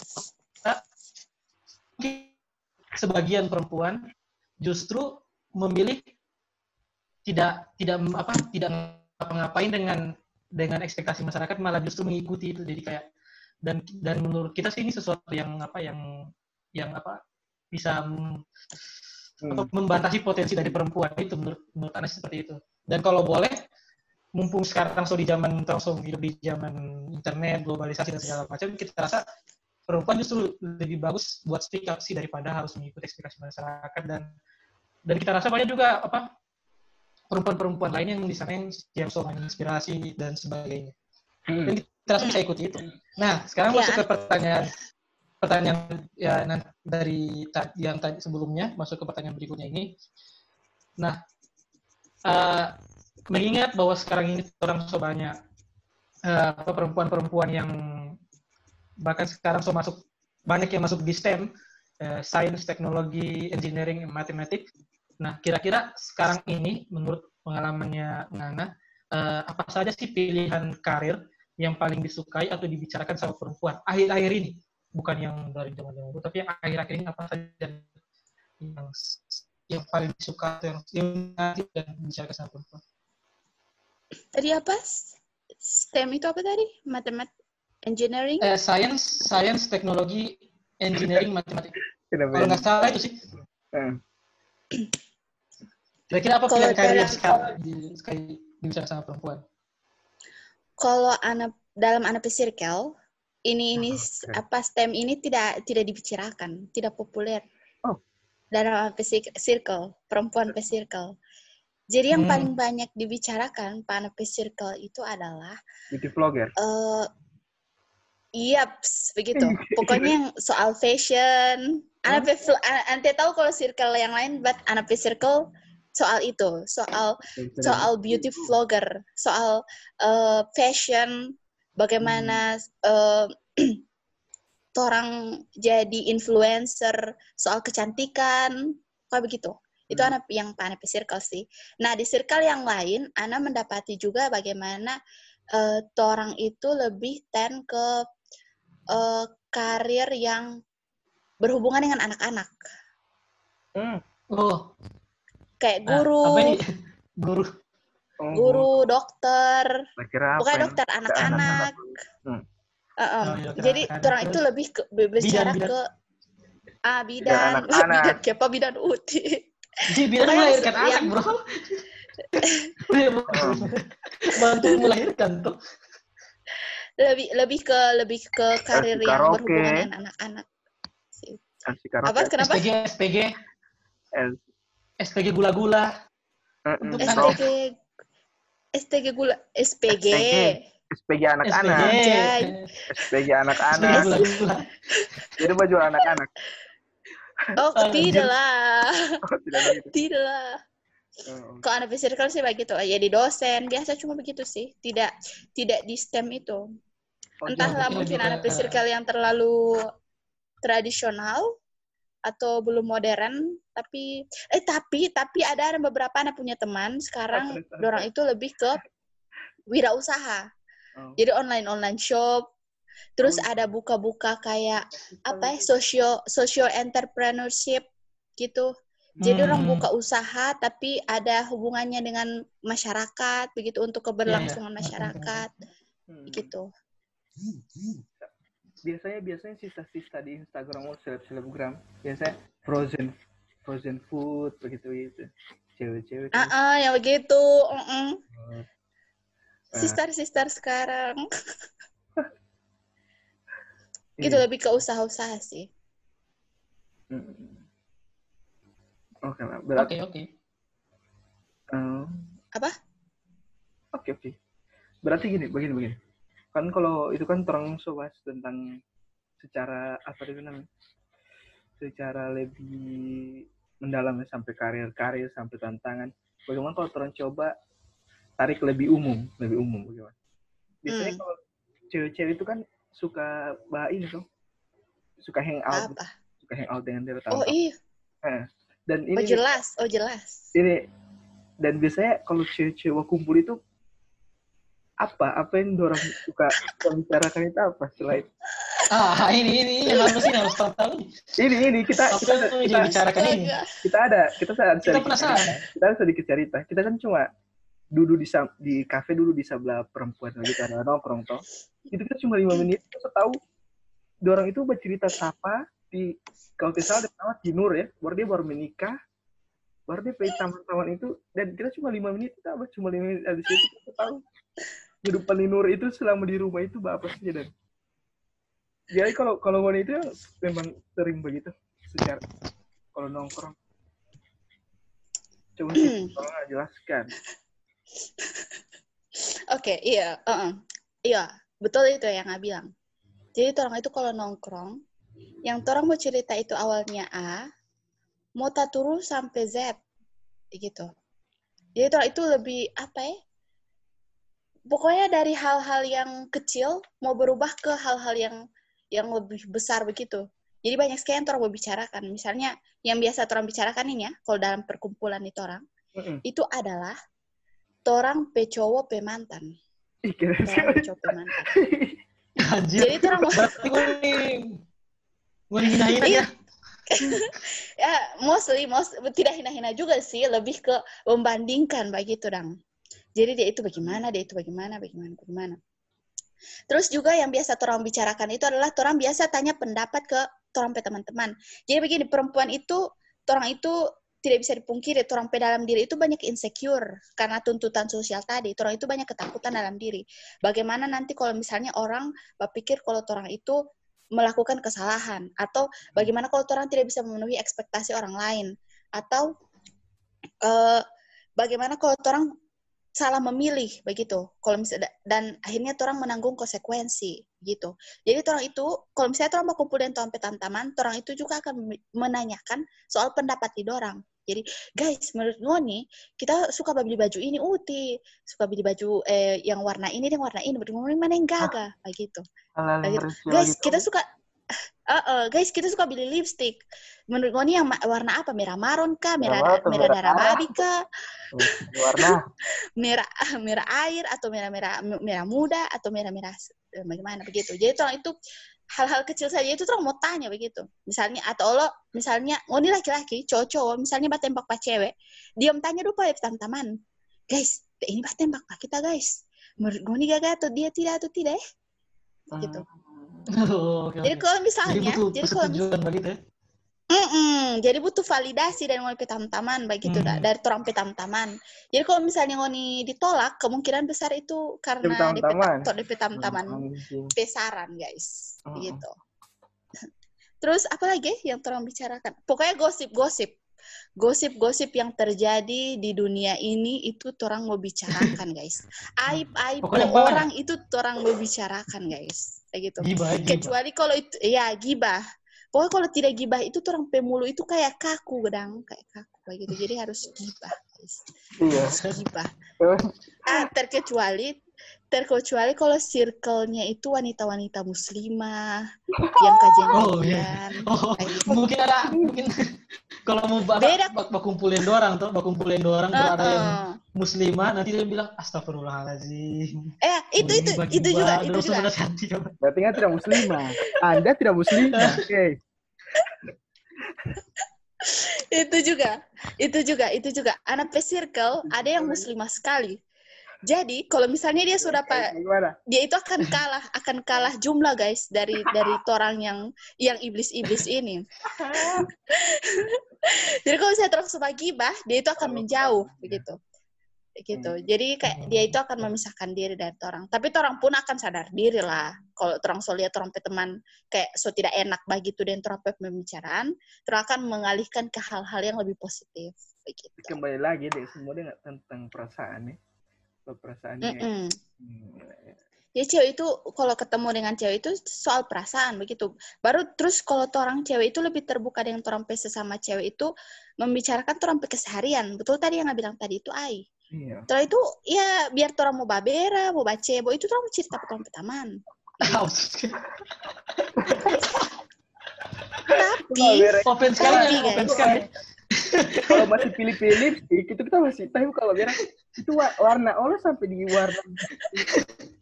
sebagian perempuan justru memilih tidak tidak apa tidak ngapa-ngapain dengan dengan ekspektasi masyarakat malah justru mengikuti itu. Jadi kayak dan dan menurut kita sih ini sesuatu yang apa yang yang apa bisa mm, Hmm. membatasi potensi dari perempuan. Itu menurut menurut Anas seperti itu. Dan kalau boleh mumpung sekarang so di zaman langsung hidup di zaman internet globalisasi dan segala macam kita rasa perempuan justru lebih bagus buat speak up sih daripada harus mengikuti ekspektasi masyarakat. Dan dan kita rasa banyak juga apa perempuan-perempuan lain yang di sana yang yang so menginspirasi dan sebagainya Hmm. dan kita bisa ikuti itu nah sekarang Ya. masuk ke pertanyaan pertanyaan ya dari yang tadi sebelumnya masuk ke pertanyaan berikutnya ini nah eh, mengingat bahwa sekarang ini orang so banyak eh, apa perempuan-perempuan yang bahkan sekarang so masuk banyak yang masuk di STEM eh, science, teknologi, engineering, matematik. Nah, kira-kira sekarang ini menurut pengalamannya Nana, eh, apa saja sih pilihan karir yang paling disukai atau dibicarakan sama perempuan akhir-akhir ini? Bukan yang dari zaman-zaman dulu, tapi yang akhir-akhir ini apa saja yang yang paling disuka atau yang, yang nanti dan dibicarakan sama perempuan? Tadi apa? STEM itu apa tadi? Matematik, engineering? Eh, science, science, teknologi, engineering, matematik. Kalau nggak salah itu sih. Eh, Kira-kira apa pilihan karir sekarang di, dibicarakan sama perempuan? Kalau anak dalam anak circle ini ini oke. apa STEM ini tidak tidak dibicarakan, tidak populer. Oh. Dalam anak circle, perempuan pe circle. Jadi yang Hmm. paling banyak dibicarakan pak anak circle itu adalah beauty vlogger. eh Iya, begitu. Pokoknya yang soal fashion. Anak pe- a- ante tahu kalau circle yang lain, but anak circle soal itu, soal soal beauty vlogger, soal eh, fashion, bagaimana eh, orang jadi influencer soal kecantikan kayak begitu. Itu Hmm. anak yang anak circle sih. Nah di circle yang lain Ana mendapati juga bagaimana eh, orang itu lebih ten ke eh, karir yang berhubungan dengan anak-anak. Hmm. Oh, kayak nah, guru apa ini? Guru. Oh, guru dokter pokoknya ya? dokter anak-anak Hmm. Uh, Oh, dokter jadi orang itu lebih ke, be- bicara bidan. ke ah bidan bidan kepa bidan uti Jadi Pokoknya melahirkan yang- anak, bro. Dia bukan. Bantu melahirkan tuh. lebih lebih ke lebih ke karir yang berhubungan dengan anak-anak sih. Kasih apa kenapa SPG, SPG, Eh, SPG gula-gula. Untuk STG STG gula SPG SPG. SPG anak-anak. SPG SPG anak-anak. Jadi baju anak-anak. oh Anjir. tidak lah Oh, tidak begitu. tidak lah Oh. kalau anak circle sih begitu ya di dosen biasa cuma begitu sih tidak tidak di STEM itu Oh, entahlah mungkin anak circle yang terlalu tradisional atau belum modern tapi eh tapi tapi ada beberapa anak punya teman sekarang orang itu lebih ke wirausaha Oh. jadi online online shop terus Oh. ada buka-buka kayak apa ya socio socio entrepreneurship gitu jadi orang Hmm. buka usaha tapi ada hubungannya dengan masyarakat begitu untuk keberlangsungan iya. masyarakat Hmm. gitu Biasanya biasanya sisa-sisa di Instagram atau seleb selebgram biasanya frozen frozen food begitu gitu. Cewek-cewek. ah kan. ah, yang begitu mm-mm. Oh. Ah, sister sister sekarang gitu iya. lebih ke usaha-usaha sih Hmm. Oke lah, Oke, berarti oke. eh, Apa? Oke oke. Berarti gini, begini begini. Kan kalau itu kan terang sobat tentang secara apa itu namanya? Secara lebih mendalam ya, sampai karir-karir sampai tantangan. Bagaimana kalau terang coba tarik lebih umum, lebih umum bagaimana? Biasanya Hmm. kalau cewek-cewek itu kan suka bah ini tuh, suka hangout, apa suka hangout dengan dia oh iya Dan oh ini jelas oh jelas ini dan biasanya kalau cewek-cewek kumpul itu apa apa yang dorang suka suka bicarakan itu apa selain Ah, ini ini yang harus ini harus tahu tahu. ini ini kita Apa kita yang kita, dia bicarakan ini? Kita ada kita ada Kita sedikit penasaran. cerita. kita ada sedikit cerita kita kan cuma duduk di di kafe dulu di sebelah perempuan gitu ada nongkrong toh itu kita cuma lima menit kita tahu dorang itu bercerita siapa di kalau tidak salah ada nama Tinur ya baru dia baru menikah baru dia pergi taman-taman itu dan kita cuma lima menit kita cuma lima menit habis itu kita tahu kehidupan Tinur itu selama di rumah itu apa sih dan jadi kalau kalau wanita itu memang sering begitu secara kalau nongkrong coba sih tolong jelaskan Oke, iya, uh-uh. iya, betul itu yang nggak bilang. Jadi orang itu kalau nongkrong, yang orang mau cerita itu awalnya A, mau tak turun sampai Z, gitu. Jadi orang itu lebih apa ya? Pokoknya dari hal-hal yang kecil mau berubah ke hal-hal yang yang lebih besar begitu. Jadi banyak sekali yang orang mau bicarakan. Misalnya yang biasa orang bicarakan ini ya, kalau dalam perkumpulan itu orang, Mm-mm. itu adalah orang pe cowok pe mantan. Orang sekali. pe cowok pe mantan. Anjir. Jadi itu orang mau hina-hina ya. ya mostly most tidak hina-hina juga sih, lebih ke membandingkan begitu dong. Jadi dia itu bagaimana, dia itu bagaimana, bagaimana, bagaimana. Terus juga yang biasa orang bicarakan itu adalah orang biasa tanya pendapat ke orang pe teman-teman. Jadi begini, perempuan itu orang itu tidak bisa dipungkiri, orang pe dalam diri itu banyak insecure karena tuntutan sosial tadi. Orang itu banyak ketakutan dalam diri. Bagaimana nanti kalau misalnya orang berpikir kalau orang itu melakukan kesalahan atau bagaimana kalau orang tidak bisa memenuhi ekspektasi orang lain atau eh, bagaimana kalau orang salah memilih begitu kalau misalnya dan akhirnya orang menanggung konsekuensi gitu jadi orang itu kalau misalnya orang mau kumpul dengan tuan petantaman orang itu juga akan menanyakan soal pendapat di orang Jadi guys, menurut Ngoni, kita suka beli baju ini uti, suka beli baju eh yang warna ini dan warna ini. Menurut mana yang gaga, kayak gitu. Kayak gitu. Guys, gitu. kita suka Eh, eh, guys, kita suka beli lipstick. Menurut Ngoni yang warna apa? Merah maron kah? Merah Merah merah merah darah babi kah? Warna. Merah merah air atau merah merah merah muda atau merah merah bagaimana? Begitu. Jadi orang itu hal-hal kecil saja. Itu orang mau tanya begitu. Misalnya atau lo misalnya oh ini laki-laki cowok-cowok misalnya bat tembak pak cewek diam tanya dulu pak teman-teman guys ini bat tembak pak kita guys. Menurut gue nih gagal atau dia tidak atau tidak ya? Gitu Oh, oke, jadi kalau Jadi misalnya butuh jadi kalau mis- persetujuan begitu ya? Mm-mm, jadi butuh validasi dari ngoni teman-teman begitu Hmm. dah, dari orang teman-teman. Jadi kalau misalnya ngoni ditolak, kemungkinan besar itu karena atau DP teman-teman Hmm, pesaran guys, Hmm. gitu. Terus apa lagi yang orang bicarakan? Pokoknya gosip-gosip. Gosip-gosip yang terjadi di dunia ini itu orang mau bicarakan guys. Aib-aib orang itu orang mau bicarakan guys. Kayak gitu. Gibah, kecuali kalau itu ya gibah. Pokoknya kalau tidak gibah itu orang pemulu itu kayak kaku gedang. Kayak kaku kayak gitu. Jadi harus gibah guys. Iya. harus gibah ah terkecuali terkecuali kalau circle-nya itu wanita-wanita muslimah yang kajian Oh, iya. kajian Oh, gitu. mungkin ada mungkin kalau mau bak, Beda. bak, bak kumpulin dua orang tuh, bak kumpulin dua orang terus ada yang muslimah nanti dia bilang astagfirullahaladzim. eh itu itu Gibah, itu juga itu juga berarti kan tidak muslimah. Anda tidak muslimah. Oke. itu juga itu juga itu juga anak circle ada yang muslimah sekali jadi kalau misalnya dia sudah pak dia itu akan kalah akan kalah jumlah guys dari dari orang yang yang iblis-iblis ini. Jadi kalau saya terus gibah, dia itu akan menjauh begitu. Gitu. Jadi kayak dia itu akan memisahkan diri dari orang. Tapi orang pun akan sadar diri lah. Kalau orang so lihat orang teman kayak so tidak enak begitu dan orang pe pembicaraan, orang akan mengalihkan ke hal-hal yang lebih positif begitu. Kembali lagi deh, semua tentang perasaan ya. Perasaannya. Mm-mm. hmm, Ya cewek itu kalau ketemu dengan cewek itu soal perasaan begitu. Baru terus kalau orang cewek itu lebih terbuka dengan orang pe sesama cewek itu membicarakan orang keseharian. Betul tadi yang nggak bilang tadi itu ai. Iya. Setelah itu ya biar orang mau babera, mau bacebo itu orang cerita ke orang pe teman. Tapi Open sekali, Tapi, open sekali. Kalau masih pilih-pilih lipstick, itu kita masih tahu kalau merah itu wa- warna oh sampai di warna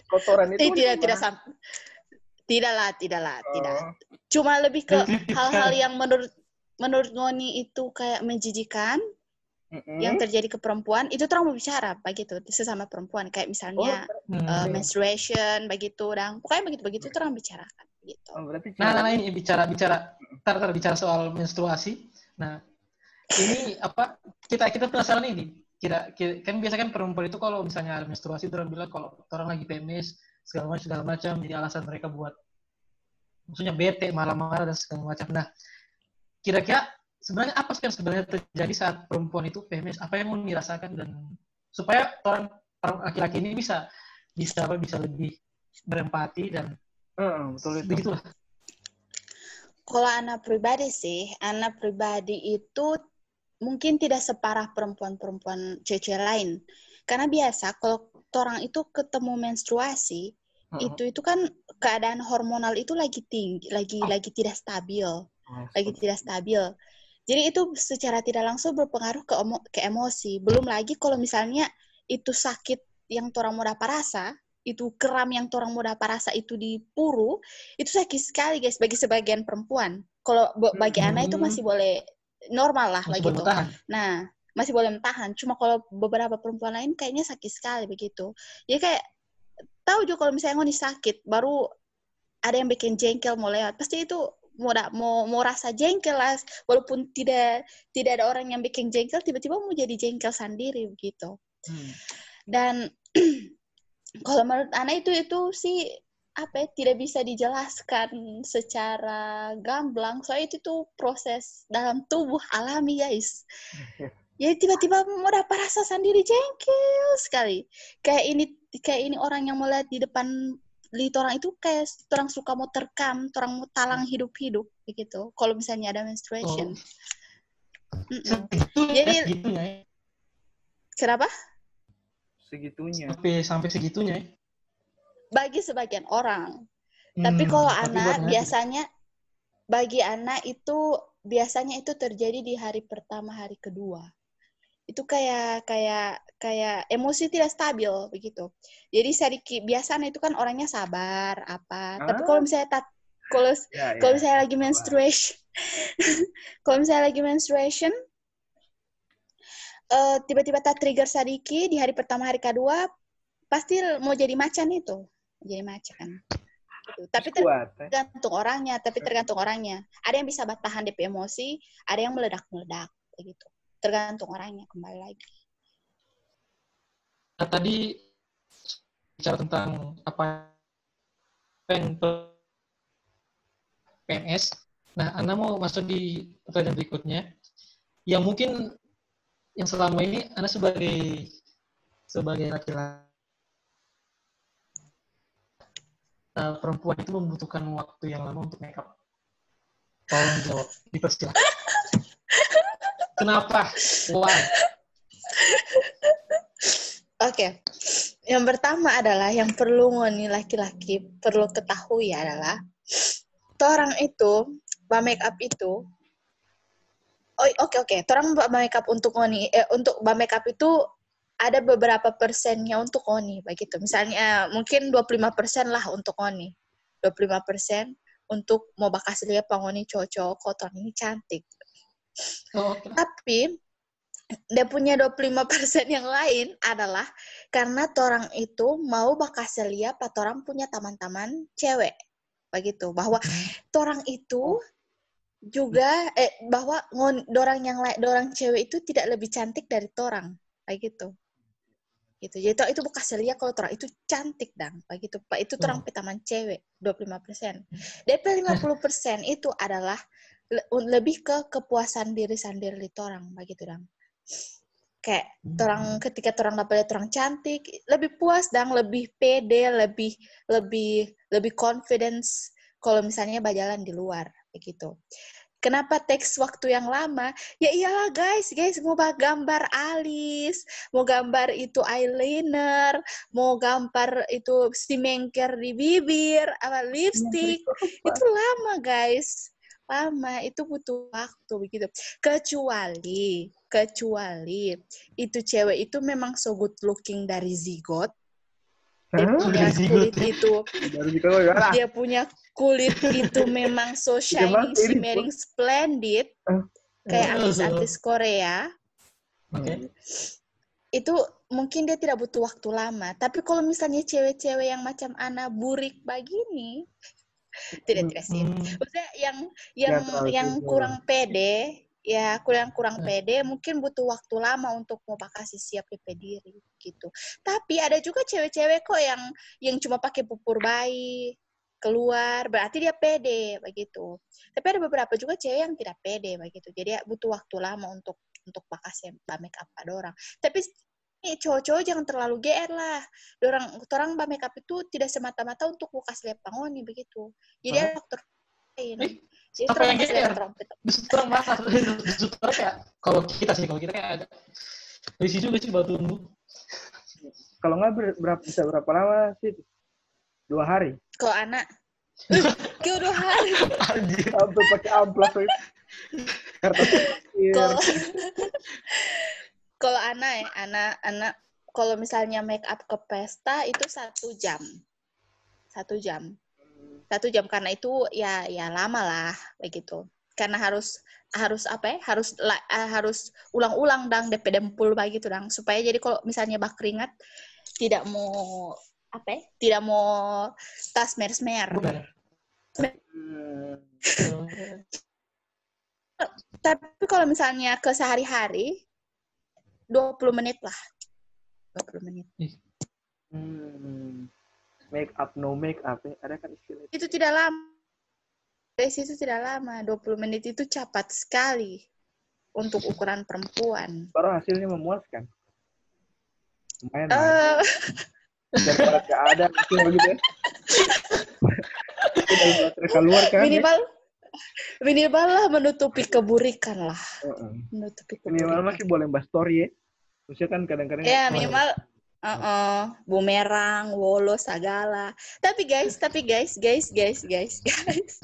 kotoran itu. eh, tidak tidak sampai tidak lah, tidak lah, tidak. Oh, Cuma lebih ke hal-hal yang menurut menurut Ngoni itu kayak menjijikan mm-mm. yang terjadi ke perempuan itu terang bicara begitu sesama perempuan kayak misalnya Hmm. uh, menstruation begitu dan pokoknya begitu begitu terang bicarakan gitu Oh, berarti Nah, nah, nah, ini bicara bicara tar, tar, bicara soal menstruasi. Nah, ini apa kita kita penasaran ini. Kira, kira kan biasa kan perempuan itu kalau misalnya ada menstruasi orang bilang kalau orang lagi PMS segala macam segala macam jadi alasan mereka buat maksudnya bete marah-marah dan segala macam. Nah, kira-kira sebenarnya apa sih yang sebenarnya terjadi saat perempuan itu PMS? Apa yang mau dirasakan dan supaya orang orang laki-laki ini bisa bisa apa bisa lebih berempati dan Heeh, betul itu. begitulah. kalau anak pribadi sih anak pribadi itu mungkin tidak separah perempuan-perempuan cewek lain karena biasa kalau orang itu ketemu menstruasi Heeh. itu itu kan keadaan hormonal itu lagi tinggi lagi lagi tidak stabil Oh, lagi tidak stabil. Jadi itu secara tidak langsung berpengaruh ke, emo- ke emosi. Belum lagi kalau misalnya itu sakit yang orang mau dapat rasa, itu kram yang orang mau dapat rasa itu di puru, itu sakit sekali guys bagi sebagian perempuan. Kalau bagi Hmm. anak itu masih boleh normal lah Masih begitu. boleh bertahan. Nah, masih boleh tahan. Cuma kalau beberapa perempuan lain kayaknya sakit sekali begitu. Jadi kayak tahu juga kalau misalnya ngoni sakit, baru ada yang bikin jengkel mau lewat, pasti itu mau mau mau rasa jengkel lah, walaupun tidak tidak ada orang yang bikin jengkel, tiba-tiba mau jadi jengkel sendiri begitu. Hmm. Dan kalau menurut Ana itu itu sih apa ya, tidak bisa dijelaskan secara gamblang soalnya itu tuh proses dalam tubuh alami guys jadi tiba-tiba mau dapat rasa sendiri jengkel sekali kayak ini kayak ini orang yang melihat di depan lihat orang itu kayak orang suka mau terkam orang mau talang hidup-hidup begitu kalau misalnya ada menstruation Mm-mm. Segitunya, Jadi- segitunya ya. Kenapa? Segitunya. sampai sampai segitunya ya. Bagi sebagian orang. Tapi Hmm, kalau tapi anak biasanya bagi anak itu biasanya itu terjadi di hari pertama, hari kedua. Itu kayak kayak kayak emosi tidak stabil begitu. Jadi sedikit biasanya itu kan orangnya sabar apa. Tapi Ah. kalau misalnya tat, kalau Ya, kalau ya. misalnya lagi menstruation, kalau misalnya lagi menstruation, tiba-tiba tak trigger sedikit di hari pertama, hari kedua, pasti mau jadi macan itu, jadi macan. Gitu. Tapi eh. tergantung orangnya, tapi tergantung orangnya. Ada yang bisa bertahan DP emosi, ada yang meledak-meledak, begitu. Tergantung orangnya kembali lagi. Nah, tadi bicara tentang apa yang PMS. Nah, Anda mau masuk di pertanyaan berikutnya. Yang mungkin yang selama ini Anda sebagai sebagai laki-laki eh, perempuan itu membutuhkan waktu yang lama untuk make up. Tolong jawab, dipersilakan. Kenapa? Why? Oke. Yang pertama adalah yang perlu ngoni laki-laki perlu ketahui adalah orang itu bah make up itu Oh, oke oke. Orang bah make up untuk ngoni eh, untuk bah make up itu ada beberapa persennya untuk ngoni begitu. Misalnya mungkin 25% lah untuk ngoni. 25% untuk mau bakas lihat pangoni cocok kotor ini cantik. Oh. Tapi dia punya 25% yang lain adalah karena orang itu mau bakas lihat atau orang punya teman-teman cewek. Begitu. Bahwa orang itu juga eh bahwa ngon dorang yang lain dorang cewek itu tidak lebih cantik dari orang kayak gitu gitu. Jadi itu- itu bekas lihat kalau orang itu cantik dang. Begitu pak itu orang Hmm. petaman cewek 25% DP 50% itu adalah le- lebih ke kepuasan diri sendiri orang begitu dang. Kayak orang ketika orang dapat orang cantik lebih puas dan lebih pede lebih lebih lebih confidence kalau misalnya berjalan di luar begitu kenapa teks waktu yang lama? Ya iyalah guys guys mau gambar alis mau gambar itu eyeliner mau gambar itu simengker di bibir apa lipstick itu lama guys. Lama itu butuh waktu begitu. Kecuali kecuali itu cewek itu memang so good looking dari zigot. Dia punya kulit ya? itu. Ah, dia punya kulit itu memang so Iya, ini, shimmering, splendid Eh. kayak Eh, artis-artis Korea Oke. itu mungkin dia tidak butuh waktu lama tapi kalau misalnya cewek-cewek yang macam Ana burik begini tidak tidak sih Hmm. maksudnya yang yang yang kurang pede ya kurang kurang Hmm. pede mungkin butuh waktu lama untuk mau kasih siap DP diri gitu tapi ada juga cewek-cewek kok yang yang cuma pakai pupur bayi keluar berarti dia pede begitu tapi ada beberapa juga cewek yang tidak pede begitu jadi ya butuh waktu lama untuk untuk bakasnya make up pada orang tapi ini cowok-cowok jangan terlalu GR lah orang orang make up itu tidak semata-mata untuk bekas lihat pangoni begitu jadi ada faktor lain jadi apa yang GR? Justru mana? Justru kayak kalau kita sih kalau kita kayak ada risih juga sih batu tumbuh. kalau nggak ber- berapa bisa berapa lama sih? Dua hari. Kalau anak hari Anjir. Sampai pakai amplas kalau anak ya anak anak kalau misalnya make up ke pesta itu satu jam. Satu jam. Satu jam karena itu ya ya lama lah begitu karena harus harus apa ya harus la- eh, harus ulang-ulang dang DP dempul begitu dang. Supaya jadi kalau misalnya bak keringat tidak mau apa ya tidak mau tas Bukan. Hmm. tapi kalau misalnya ke sehari-hari 20 menit lah 20 menit Hmm. Make up no make up ya. Ada kan istilah itu. tidak lama dari situ tidak lama 20 menit itu cepat sekali untuk ukuran perempuan Baru hasilnya memuaskan. Lumayan lah. Daripada nggak ada hasil begitu ya. Keluar kan. ya. minimal minimal lah menutupi keburikan lah menutupi Minimal keburikan masih boleh bahas story ya. Maksudnya kan kadang-kadang ya minimal uh bumerang wolo sagala tapi guys tapi guys guys guys guys guys.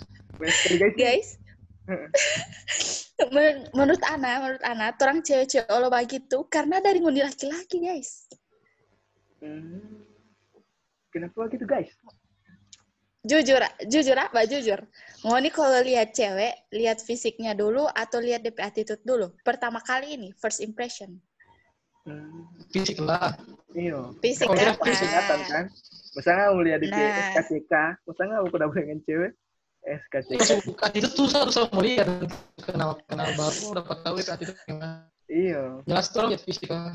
guys Men- menurut Ana menurut Ana orang cewek-cewek lo begitu karena dari ngundi laki-laki guys Hmm. Kenapa gitu guys? jujur jujur apa jujur mau nih kalau lihat cewek lihat fisiknya dulu atau lihat DP attitude dulu pertama kali ini first impression Hmm. Fisik lah. Iya. fisik Oh, apa Kelihatan kan? Nggak mau lihat di Nah. SKCK? Nggak mau pernah dengan cewek? SKCK. Suka itu tuh harus sama lihat kenal kenal baru dapat tahu itu itu gimana. Iya. Jelas tuh lihat fisik lah.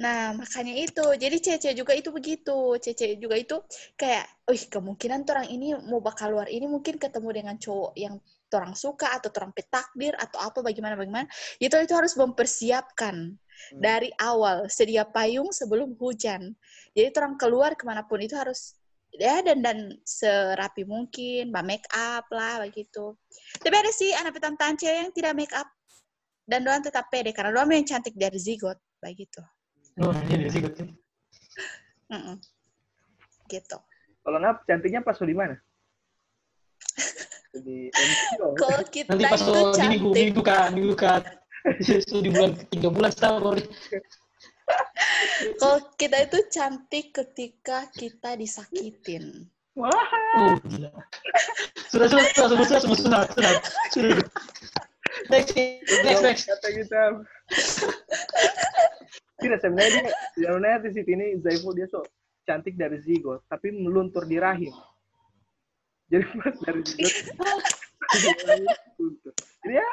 Nah, makanya itu. Jadi cece juga itu begitu. Cece juga itu kayak, wih kemungkinan orang ini mau bakal luar ini mungkin ketemu dengan cowok yang orang suka atau orang petakdir atau apa bagaimana bagaimana. Itu itu harus mempersiapkan Hmm. dari awal sedia payung sebelum hujan. Jadi orang keluar ke mana pun itu harus ya dan dan serapi mungkin, mbak make up lah begitu. Tapi ada sih anak petan cewek yang tidak make up dan doang tetap pede karena doang yang cantik dari zigot begitu. Oh, sih gitu. Gitu. Kalau nggak cantiknya pas di mana? Di. Kalau kita Nanti pas itu di minggu cantik, minggu kan minggu kan itu di bulan tiga bulan setahun kalau kita itu cantik ketika kita disakitin. Wah. Oh, gila. Sudah, sudah, sudah, sudah, sudah, sudah, sudah, sudah, sudah. Next, next, next. Kata kita. Tidak sebenarnya dia, sebenarnya di sini ini Zaiful dia so cantik dari zigot, tapi meluntur di rahim. Jadi pas dari zigot. Jadi ya.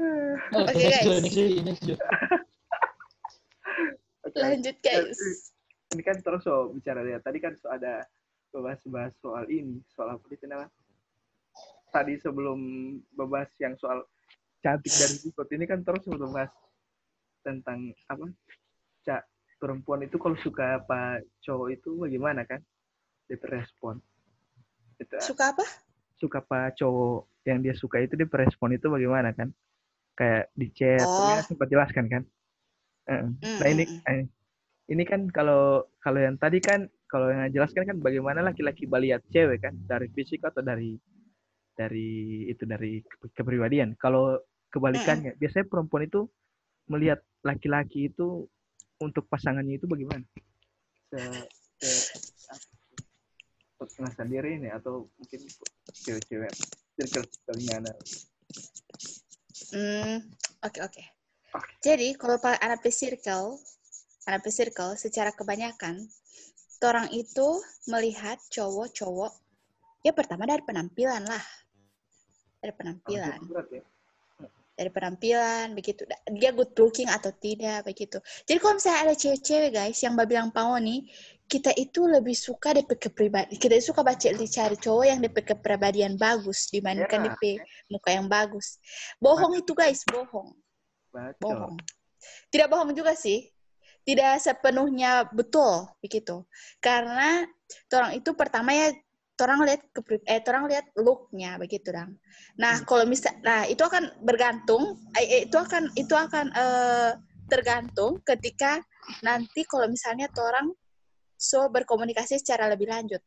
Oh, Oke, next, guys. Lanjut guys. Ini kan terus so bicara dia. Tadi kan so ada bahas-bahas soal ini, soal apa itu namanya? Tadi sebelum membahas yang soal cantik dari zigot ini kan terus sebelum bahas tentang apa? Cak perempuan itu kalau suka apa cowok itu bagaimana kan? Dia respon. Itu Suka apa? suka apa cowok yang dia suka itu dia respon itu bagaimana kan? Kayak di chat, Oh. sempat jelaskan kan? Mm, Nah ini mm, eh, ini kan kalau kalau yang tadi kan kalau yang jelaskan kan bagaimana laki-laki melihat cewek kan dari fisik atau dari dari itu dari ke- kepribadian. Kalau kebalikannya biasanya perempuan itu melihat laki-laki itu untuk pasangannya itu bagaimana? Se, se apa, pengasan diri ini atau mungkin cewek-cewek circle-circle-nya ada. Hmm, oke oke. Oke. Jadi kalau pak anak circle, anak circle secara kebanyakan orang itu melihat cowok-cowok ya pertama dari penampilan lah, dari penampilan. Ya. dari penampilan begitu. Dia good looking atau tidak begitu. Jadi kalau misalnya ada cewek-cewek guys yang mbak bilang pao nih kita itu lebih suka DP kepribadian kita suka baca dicari cowok yang DP kepribadian bagus dibandingkan Ya. DP muka yang bagus. Bohong itu guys bohong. Bohong. Tidak bohong juga sih. Tidak sepenuhnya betul begitu. Karena orang itu pertama ya orang lihat kepri- eh orang lihat looknya begitu dong nah Hmm. kalau misal nah itu akan bergantung eh, eh, itu akan itu akan eh, tergantung ketika nanti kalau misalnya orang so berkomunikasi secara lebih lanjut.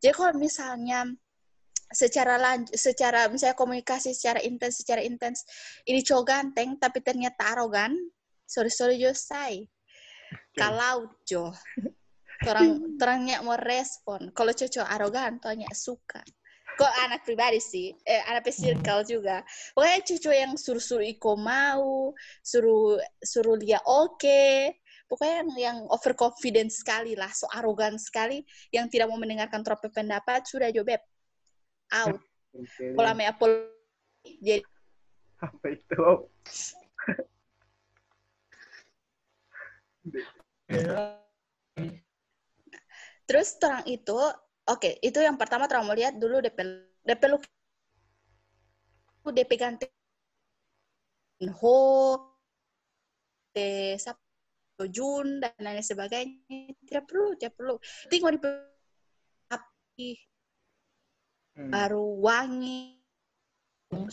Jadi kalau misalnya secara lanjut secara misalnya komunikasi secara intens secara intens ini cowok ganteng tapi ternyata arogan sorry sorry Jo say kalau Jo orang orangnya mau respon. Kalau cowok arogan tanya suka. Kok anak pribadi sih? Eh anak circle juga. Pokoknya cucu yang suruh suruh iko mau suruh suruh dia oke. Pokoknya yang, yang overconfident sekali lah so arogan sekali yang tidak mau mendengarkan trope pendapat sudah jo beb out. Pola me apol jadi apa itu? Terus terang itu oke itu yang pertama terang mau lihat dulu DP DP lu. DP ganti. Ho Sabtu Jun dan lain sebagainya. Tidak perlu tidak perlu penting mau di Hmm. baru wangi.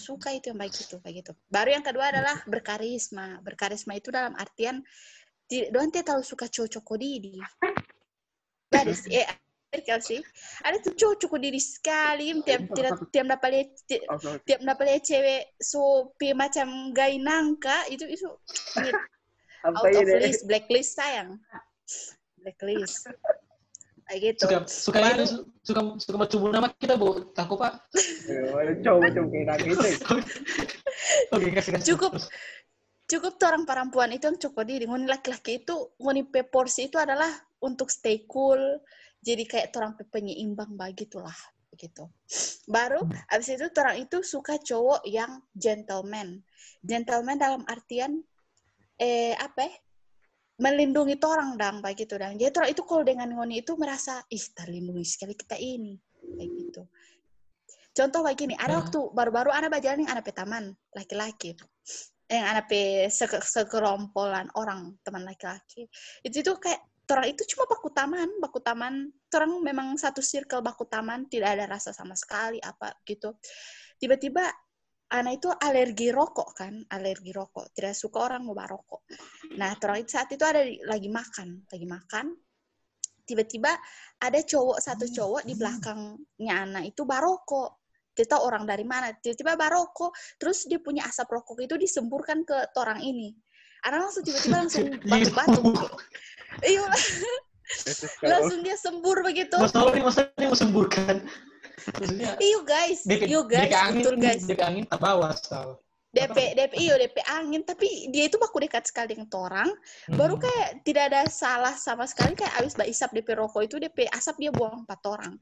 Suka itu yang baik itu kayak gitu. Baru yang kedua adalah berkarisma. Berkarisma itu dalam artian tidak terlalu suka cowok kodidi ada sih eh ada sih ada tuh cowok kodidi sekali tiap tiap dapat oke. tiap dapat lihat cewek so pi macam gay nangka itu itu out of list blacklist sayang blacklist kayak gitu Suka suka Baru- su- suka suka macam nama kita bu takut pak. Coba coba kayak nangis itu. Oke kasih kasih. Cukup. Cukup tuh orang perempuan itu yang cukup diri ngoni laki-laki itu ngoni pe porsi itu adalah untuk stay cool jadi kayak orang pe penyeimbang begitulah begitu. Baru abis itu orang itu suka cowok yang gentleman. Gentleman dalam artian eh apa ya, melindungi orang dang begitu dang. Jadi orang itu kalau dengan ngoni itu merasa ih terlindungi sekali kita ini kayak gitu. Contoh begini ada Hmm. waktu baru-baru anak berjalan yang anak pe taman laki-laki. Yang anak pe seke- segerombolan orang teman laki-laki. Itu itu kayak orang itu cuma baku taman baku taman. Orang memang satu circle baku taman tidak ada rasa sama sekali apa gitu. Tiba-tiba anak itu alergi rokok kan alergi rokok. Tidak suka orang mau rokok. Nah orang itu saat itu ada di- lagi makan lagi makan. Tiba-tiba ada cowok satu cowok di belakangnya anak itu barokok kita orang dari mana. Tiba-tiba barokok terus dia punya asap rokok itu disemburkan ke orang ini. Anak langsung tiba-tiba langsung batuk-batuk iya. Langsung dia sembur begitu. Mas tahu nih mau semburkan. Maksudnya iyo guys. Iyo guys. betul guys. DP angin tak bawa tahu. DP DP iyo DP angin. Tapi dia itu baku dekat sekali dengan orang. Baru kayak tidak ada salah sama sekali. Kayak abis isap DP rokok itu DP asap dia buang empat orang.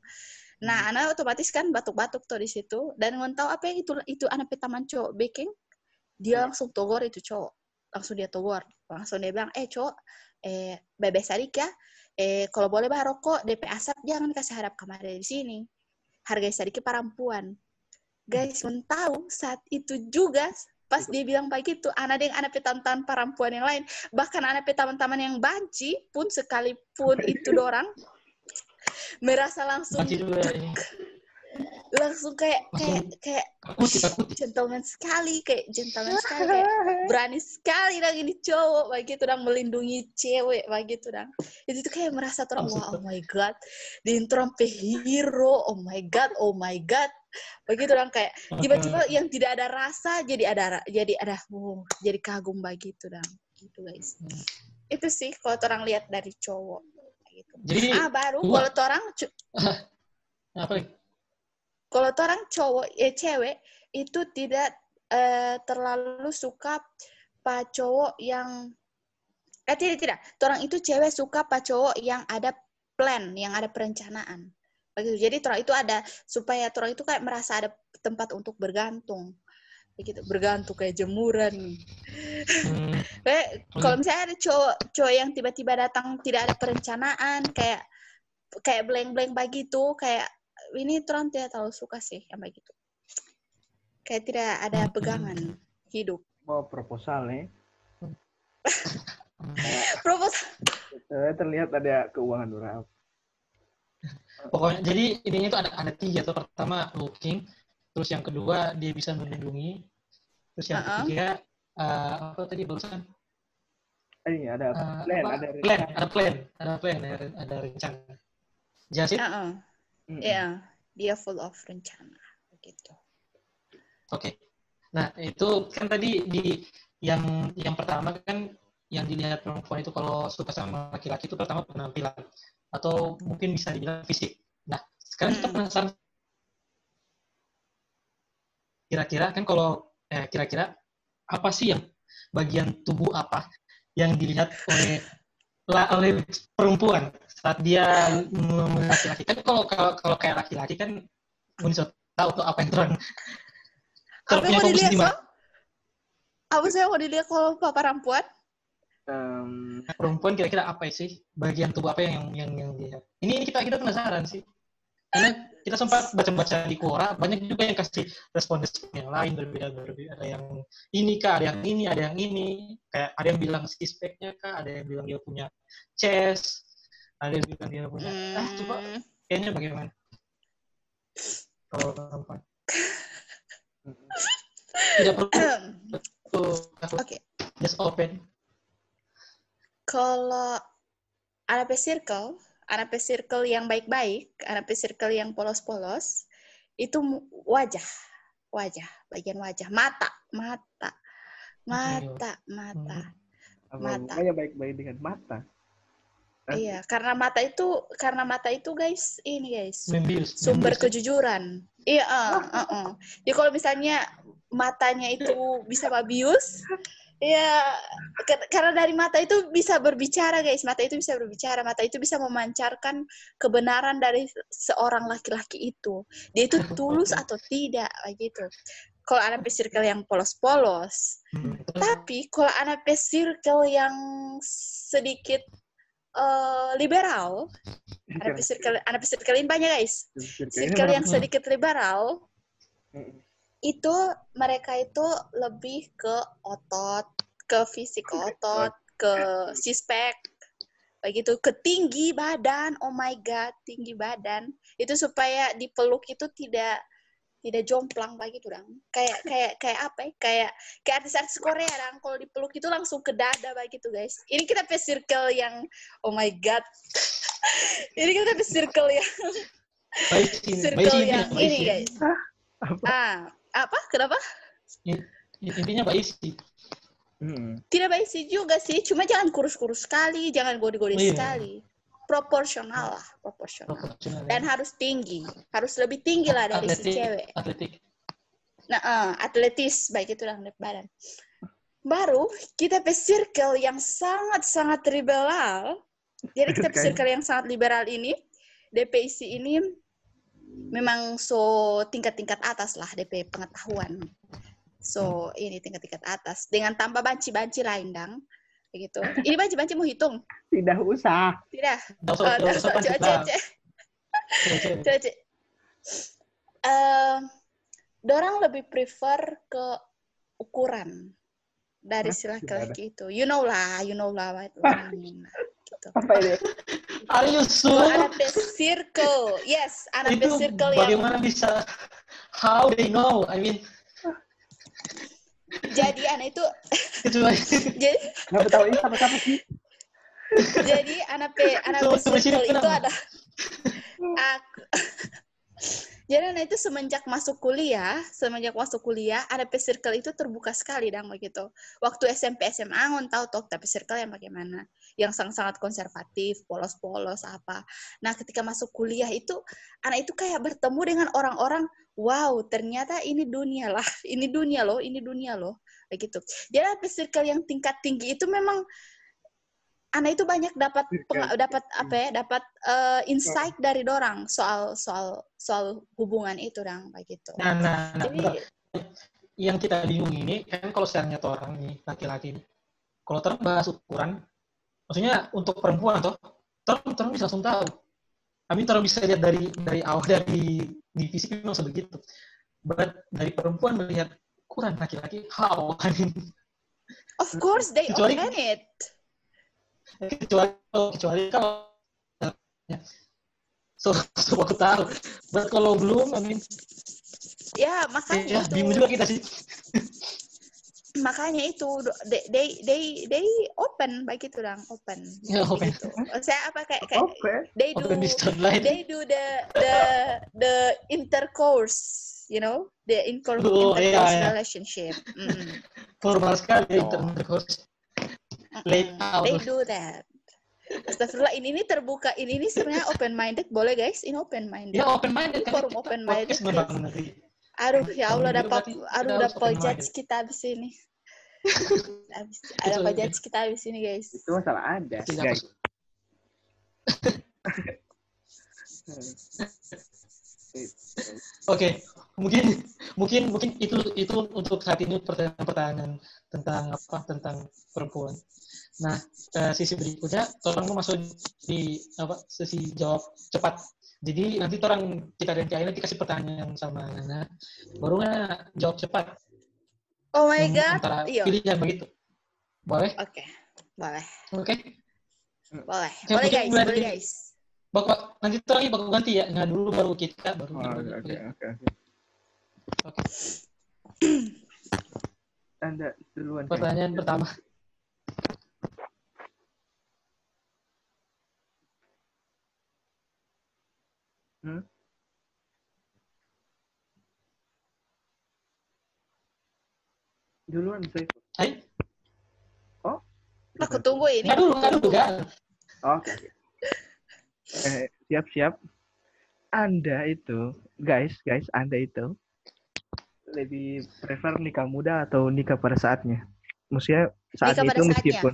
Nah anak otomatis kan batuk-batuk tuh di situ. Dan ngon tahu apa yang itu itu anak pe taman cowok baking dia langsung togor itu cowok. Langsung dia togor. Langsung dia bilang eh cowok eh bebe sadik ya eh kalau boleh bah rokok DP asap jangan kasih harap kamar di sini. Harga sedikit perempuan. Guys ngon tahu saat itu juga pas dia bilang begitu anak dengan anak petantan perempuan yang lain. Bahkan anak teman-teman yang banci pun sekalipun itu dorang merasa langsung juga. Langsung kayak kayak Langsung- kayak gentleman sekali kayak gentleman sekali kayak berani sekali dong ini cowok begitu dong melindungi cewek begitu dong itu tuh kayak merasa terang wah oh my god di hero oh my god oh my god begitu dong kayak tiba-tiba yang tidak ada rasa jadi ada jadi ada wow, jadi kagum begitu dong gitu guys Hmm. itu sih kalau orang lihat dari cowok gitu Jadi ah baru dua. kalau orang apa? Kalau orang cowok eh cewek itu tidak eh, terlalu suka pak cowok yang eh tidak tidak. Orang itu cewek suka pak cowok yang ada plan yang ada perencanaan. Begitu. Jadi orang itu ada supaya orang itu kayak merasa ada tempat untuk bergantung. Begitu. Bergantung kayak jemuran. Hmm, kayak kalau misalnya ada cowok cowok yang tiba-tiba datang tidak ada perencanaan kayak kayak blank-blank begitu kayak ini Turan tidak terlalu suka sih yang begitu kayak tidak ada pegangan hidup mau proposal nih. proposal Eh, terlihat ada keuangan berapa. Pokoknya jadi intinya itu ada ada tiga tuh pertama looking, terus yang kedua dia bisa melindungi, terus yang Uh-uh. ketiga eh, apa tadi barusan Eh, ada Eh, plan, apa? ada plan, ada plan, ada plan, ada, ada rencana. Jasit, Heeh. Mm-mm. ya dia full of rencana begitu oke. Nah itu kan tadi di yang yang pertama kan yang dilihat perempuan itu kalau suka sama laki-laki itu pertama penampilan atau mungkin bisa dibilang fisik. Nah sekarang kita penasaran kira-kira kan kalau eh, kira-kira apa sih yang bagian tubuh apa yang dilihat oleh oleh perempuan saat dia laki-laki. Kan kalau kalau kalau kayak laki-laki kan mungkin sudah tahu tuh apa yang terang. Apa yang mau fokus dilihat di so mana. apa sih yang mau dilihat kalau perempuan? Em, perempuan kira-kira apa sih? Bagian tubuh apa yang yang yang dilihat ini, ini kita kita penasaran sih. Karena kita sempat baca-baca di Quora banyak juga yang kasih respon-respon yang lain berbeda-berbeda ada yang ini kah ada yang ini ada yang ini kayak ada yang bilang six pack-nya kah ada yang bilang dia punya chest ada yang bilang dia punya ah coba Hmm, kayaknya bagaimana kalau perempuan. Tidak perlu. Oke. Just open. Kalau anak circle, anak circle yang baik-baik, anak circle yang polos-polos, itu wajah, wajah, bagian wajah, mata, mata, mata, mata. Apa Mata. mukanya baik-baik dengan mata. Hah? Iya, karena mata itu, karena mata itu guys, ini guys, Membius. sumber Membius. kejujuran. Iya, uh, uh, uh. Jadi kalau misalnya matanya itu bisa babius, ya ke- karena dari mata itu bisa berbicara guys, mata itu bisa berbicara, mata itu bisa memancarkan kebenaran dari seorang laki-laki itu. Dia itu tulus atau tidak, begitu. Kalau anak circle yang polos-polos, Hmm. tapi kalau anak circle yang sedikit eh, liberal, anak circle anak circle ini banyak guys. Circle yang sedikit liberal Mm-mm. Itu mereka itu lebih ke otot, ke fisik otot, ke sispek, begitu, ke tinggi badan. Oh my god, tinggi badan. Itu supaya dipeluk itu tidak tidak jomplang begitu dong. Kayak kayak kayak apa ya? Kayak kayak artis-artis Korea dong. Kalau dipeluk itu langsung ke dada begitu guys. Ini kita pe circle yang oh my god. Ini kita pe circle yang Baik sini. Baik circle yang Baik ini guys. Ah, apa? Kenapa? Intinya baik sih. Mm. Tidak baik sih juga sih, cuma jangan kurus-kurus sekali, jangan gede-gede Oh, iya. sekali. Proporsional lah, proporsional. Proporsional. Dan harus tinggi, harus lebih tinggi lah dari si Atletik. cewek. Atletik. Nah, eh, atletis baik itu lah badan. Baru kita pe circle yang sangat-sangat liberal. Jadi kita pe circle yang sangat liberal ini, DPIC ini memang so tingkat-tingkat atas lah DP pengetahuan. So ini tingkat-tingkat atas dengan tambah banci-banci lain dang. Begitu. Ini banci-banci mau hitung? Tidak usah. Tidak. Nggak usah- Oh, usah. Eh, dorang lebih prefer ke ukuran dari Hah? si laki-laki itu. You know lah, you know lah what what I mean lah, gitu. Apa ini? Are you sure? ada pe circle, yes, ada pe Itu circle yang bagaimana bisa? How they know? I mean, jadi anak itu kecuali jadi Nggak tahu ini sama-sama sih. jadi anak pe anak circle itu ada aku jadi anak itu semenjak masuk kuliah semenjak masuk kuliah ada circle itu terbuka sekali dang begitu. Waktu SMP SMA ngon tahu toh tapi circle yang bagaimana? Yang sangat-sangat konservatif polos-polos apa. Nah ketika masuk kuliah itu anak itu kayak bertemu dengan orang-orang wow ternyata ini dunia lah ini dunia loh ini dunia loh begitu. Jadi ada circle yang tingkat tinggi itu memang anak itu banyak dapat penga- dapat apa ya dapat eh, insight dari dorang soal soal soal hubungan itu dong begitu nah, nah, nah, jadi bentar. yang kita bingung ini kan kalau seandainya tuh orang nih laki-laki kalau terang bahas ukuran, maksudnya untuk perempuan toh, terang terang bisa langsung tahu. Kami terang bisa lihat dari dari awal dari di fisik memang sebegitu. But dari perempuan melihat ukuran laki-laki, how? I mean, of course they open it kecuali kecuali kalau ya. so, so aku tahu. But kalau belum, I mean, ya ya makanya bingung itu juga kita sih. makanya itu they they they, open baik itu dong open Ya, open. Begitu. saya apa kayak kayak Oke. they do Open they do the the the intercourse you know the inter- Oh, intercourse iya. relationship Mm. Formal sekali ya, Oh. intercourse. They do that. Astagfirullah, ini nih terbuka. Ini nih sebenarnya open minded, boleh guys? Ini open minded. Ya open minded Ini kan forum open minded, negeri. Aduh, ya Allah dapat aduh dapat judge kita abis ini. Abis, ada apa judge kita abis ini guys? Itu masalah ada, guys. Oke, mungkin mungkin mungkin itu itu untuk saat ini pertanyaan-pertanyaan tentang apa tentang perempuan. Nah, eh, sisi berikutnya orang mau masuk di apa sesi jawab cepat. Jadi nanti orang kita dan Kiai nanti kasih pertanyaan sama Nana, baru nggak jawab cepat. Oh my god. Antara Iya. pilihan begitu. Boleh? Oke. Boleh. Oke. Boleh. Yang Boleh guys, boleh guys. Bapak nanti lagi baku ganti ya. Nggak dulu baru kita baru. Oh, kita. oke, oke, oke. Oke. Anda duluan. Pertanyaan pertama. Hmm? Duluan saya. Hai. Aku tunggu ini. Nggak dulu, nggak dulu, nggak. Oke. oke. Eh, siap siap. Anda itu, guys, guys, Anda itu lebih prefer nikah muda atau nikah pada saatnya? Maksudnya saat Nikah pada itu saatnya. meskipun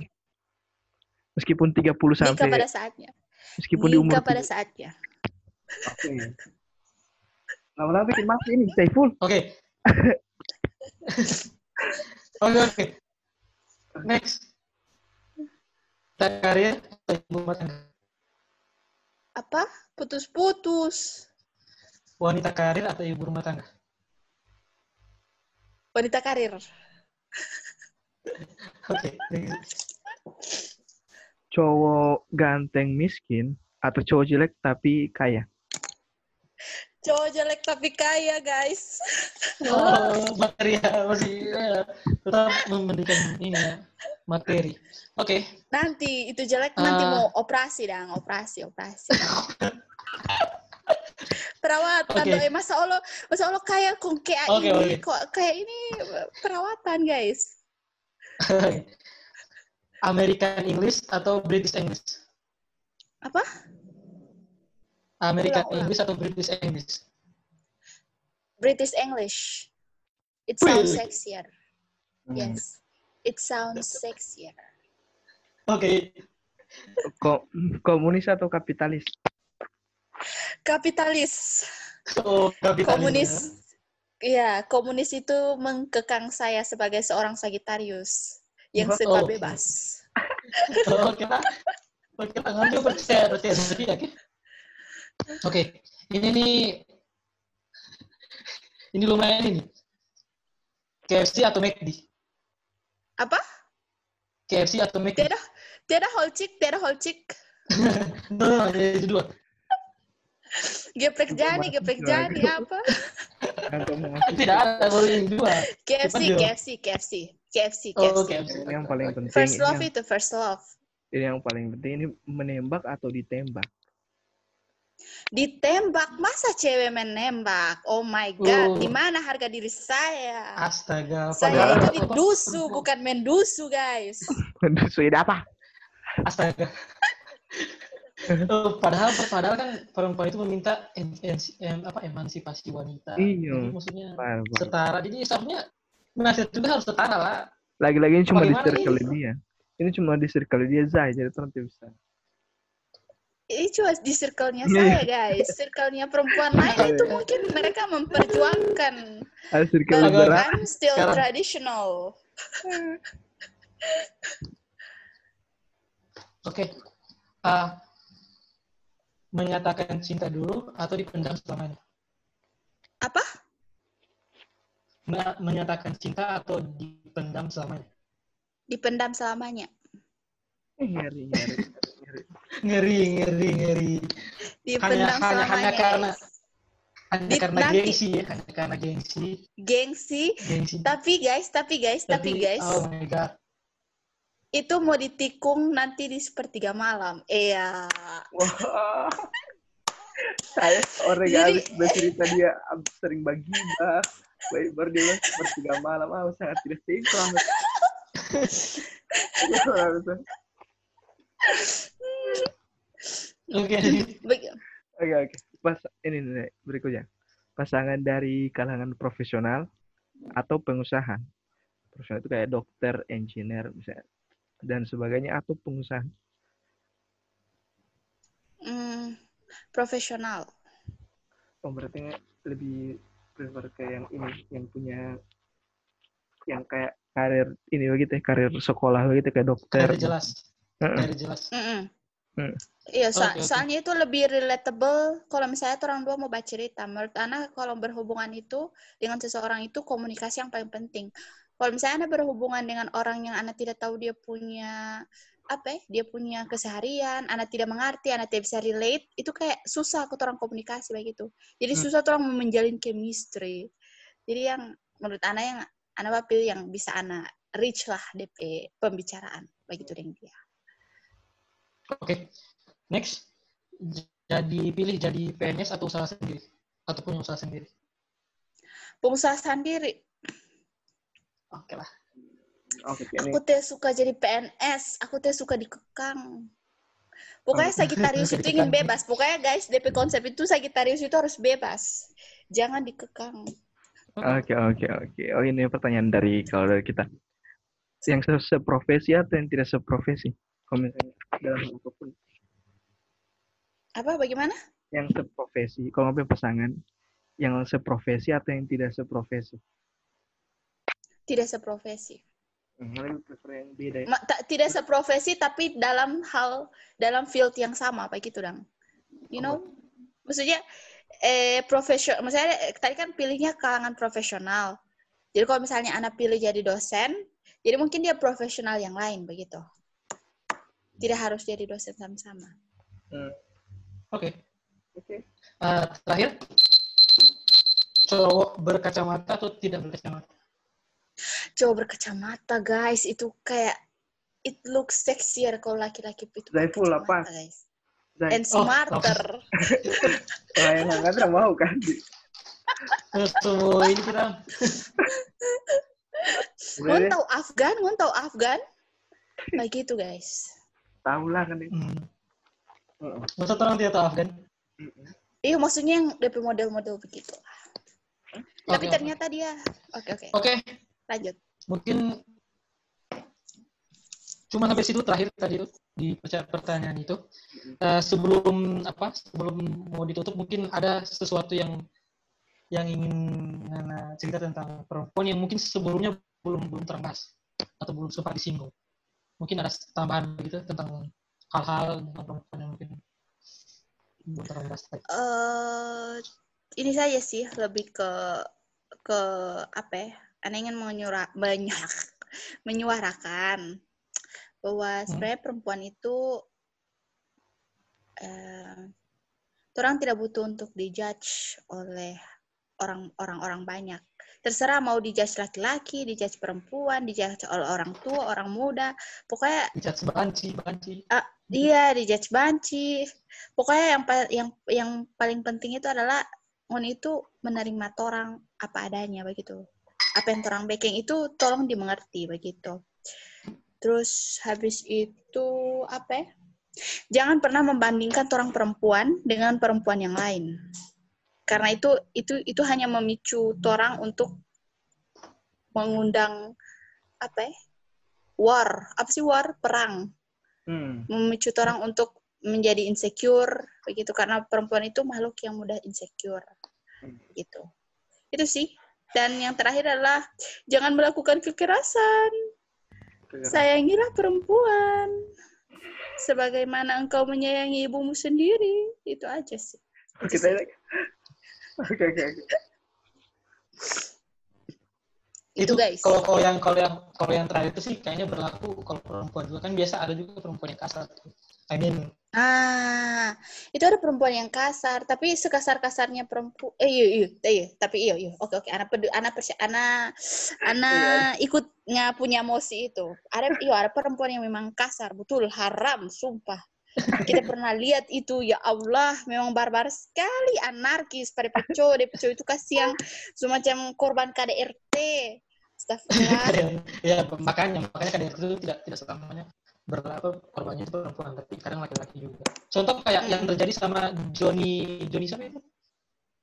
meskipun 30 Nikah sampai pada saatnya. meskipun di umur Nikah pada 30. saatnya. Oke. Lama-lama bikin mati ini, Saiful. Oke. Oke, oke. Next. Kita karir atau ibu rumah tangga? Apa? Putus-putus. Wanita karir atau ibu rumah tangga? Wanita karir. Oke. Cowok ganteng miskin atau cowok jelek tapi kaya? Cowok jelek tapi kaya, guys. Oh, materi ya masih ya, tetap memberikan ini ya, materi. Oke. Nanti itu jelek nanti Ah. mau operasi dong, operasi, operasi. perawatan Oke. doi. masa Allah masa Allah kayak kok kayak Oke, ini oke. kok kayak ini perawatan guys American English atau British English? apa American Ulang. English atau British English? British English it sounds sexier Hmm. yes it sounds sexier Oke. Ko- komunis atau kapitalis? kapitalis Oh, kapitalis. komunis Iya, komunis itu mengkekang saya sebagai seorang Sagittarius yang Oh. suka bebas. Oh, kita kita ngambil percaya percaya sendiri ya. Oke. Oke. Ini nih ini lumayan ini. KFC atau McD? Apa? KFC atau McD? Tiada, tiada holcik, tiada holcik. No, no, itu dua. Geprek jani, geprek jani apa? Tidak ada baru yang dua. KFC, Jo. KFC, KFC, KFC, Oh, KFC. KFC. Ini yang paling penting. First love itu first love. ini yang paling penting ini menembak atau ditembak. Ditembak, masa cewek menembak? Oh my god, Oh. di mana harga diri saya? Astaga, Saya padahal itu didusu, bukan mendusu, guys. Sudah apa? Astaga. Oh, padahal padahal kan perempuan itu meminta em, em- em- apa emansipasi wanita. Iya. Jadi maksudnya Parah, setara. Jadi seharusnya nasihat juga harus setara lah. Lagi-lagi ini cuma di circle ini? dia. Ini cuma di circle dia Zai, jadi itu nanti bisa. Ini cuma di circle-nya Iya. saya, guys. Circle-nya perempuan lain itu mungkin mereka memperjuangkan. Circle liberal. I'm still Sekarang- traditional. Oke. Ah, menyatakan cinta dulu atau dipendam selamanya? Apa? Me- menyatakan cinta atau dipendam selamanya? Dipendam selamanya. Eh, ngeri, ngeri, ngeri. Ngeri, ngeri, hanya- selamanya. hanya karena-. Hanya Di- karena nanti- gengsi ya, hanya karena gengsi. Gengsi. Gengsi. Tapi guys, tapi guys, tapi, guys, Oh my god. itu mau ditikung nanti di sepertiga malam. Iya. Wah. Saya orang yang Jadi- habis bercerita dia ab- sering bagi bah. Baik baru dia sepertiga malam. Ah, sangat tidak sinkron. Oke. Oke oke. Pas ini nih berikutnya. Pasangan dari kalangan profesional atau pengusaha. Profesional itu kayak dokter, engineer, misalnya dan sebagainya atau pengusaha. Hmm, profesional. Oh berarti lebih prefer ke yang ini, yang punya yang kayak karir ini begitu ya, karir sekolah begitu kayak dokter. Dari jelas. Dari jelas. Mm-mm. Hmm. Iya, so- oke. soalnya itu lebih relatable kalau misalnya tuh orang dua mau baca cerita. Menurut Ana kalau berhubungan itu dengan seseorang itu komunikasi yang paling penting. Kalau misalnya Anda berhubungan dengan orang yang Anda tidak tahu dia punya apa ya, dia punya keseharian, Anda tidak mengerti, Anda tidak bisa relate, itu kayak susah ke orang komunikasi begitu. Jadi Hmm. susah orang menjalin chemistry. Jadi yang menurut Anda yang Anda pilih yang bisa Anda reach lah DP pembicaraan begitu dengan dia. Oke. Next. J- Jadi pilih jadi PNS atau usaha sendiri? Atau punya usaha sendiri? Pengusaha sendiri, Oke lah. Oke, ini aku teh suka jadi PNS, aku teh suka dikekang. Pokoknya Oh. Sagittarius itu ingin bebas. Pokoknya guys, DP konsep itu Sagittarius itu harus bebas. Jangan dikekang. Oke, oke, oke. Oh, ini pertanyaan dari kalau dari kita. Yang se- seprofesi atau yang tidak seprofesi? Kalau misalnya dalam hal apa pun. Apa bagaimana? Yang seprofesi, kalau ngomongin pasangan, yang seprofesi atau yang tidak seprofesi? Tidak seprofesi. Hmm, lebih prefer yang beda ya. Ma- tidak seprofesi tapi dalam hal dalam field yang sama apa gitu dong. You know? Maksudnya eh profesional maksudnya eh, tadi kan pilihnya kalangan profesional. Jadi kalau misalnya anak pilih jadi dosen, jadi mungkin dia profesional yang lain begitu. Tidak harus jadi dosen sama-sama. Hmm, Oke. Oke. Eh, terakhir, cowok berkacamata atau tidak berkacamata? Coba berkacamata guys, itu kayak it looks sexier kalau laki-laki itu Zaiful berkacamata, apa? guys. Zai, And Oh, smarter. kalau yang nggak mau kan? Semua ini kita Ngon deh, tahu Afgan, ngon tahu Afgan. Kayak gitu guys. Tahu lah kan. ini. hmm, Heeh. masa orang tidak tahu Afgan? Mm-mm. Iya, maksudnya yang DP model-model begitu. Tapi Oke, oke. ternyata dia, oke oke, Oke, lanjut. mungkin cuma sampai situ terakhir tadi di pertanyaan itu. Eh, sebelum apa? Sebelum mau ditutup mungkin ada sesuatu yang yang ingin Nana cerita tentang perempuan yang mungkin sebelumnya belum belum terbahas atau belum sempat disinggung. Mungkin ada tambahan begitu tentang hal-hal tentang perempuan yang mungkin eh ini saja sih lebih ke ke apa ya? Anda ingin menyura, banyak menyuarakan bahwa sebenarnya perempuan itu eh orang tidak butuh untuk dijudge oleh orang orang-orang banyak. Terserah mau dijudge laki-laki, dijudge perempuan, dijudge oleh orang tua, orang muda. Pokoknya Dicat banci, banci. Iya, dijudge banci. Pokoknya yang yang yang paling penting itu adalah on itu menerima torang apa adanya begitu. Apa yang torang baking itu tolong dimengerti begitu. Terus habis itu apa ya? Jangan pernah membandingkan torang perempuan dengan perempuan yang lain. Karena itu itu itu hanya memicu torang untuk mengundang apa ya? War, apa sih war? Perang. Hmm. memicu orang untuk menjadi insecure begitu. Karena perempuan itu makhluk yang mudah insecure. Hmm. gitu. Itu sih. Dan yang terakhir adalah jangan melakukan kekerasan. Sayangilah perempuan. Sebagaimana engkau menyayangi ibumu sendiri. Itu aja sih. Kita oke, oke. itu guys kalau kalau yang kalau yang kalau yang terakhir itu sih kayaknya berlaku kalau perempuan juga kan biasa ada juga perempuan yang kasar tuh. I mean Ah, itu ada perempuan yang kasar, tapi sekasar-kasarnya perempuan. Eh, iya, iya, iya, tapi iya, iya. Oke, oke. Anak pedu, anak persi, anak, anak ikutnya punya emosi itu. Ada, iya, ada perempuan yang memang kasar, betul, haram, sumpah. Kita pernah lihat itu, ya Allah, memang barbar sekali, anarkis pada peco, de peco itu kasihan, semacam korban KDRT. Astagfirullah. ya makanya makanya kadang itu tidak tidak selamanya berapa korbannya itu perempuan tapi kadang laki-laki juga contoh kayak yang terjadi sama Johnny Johnny siapa itu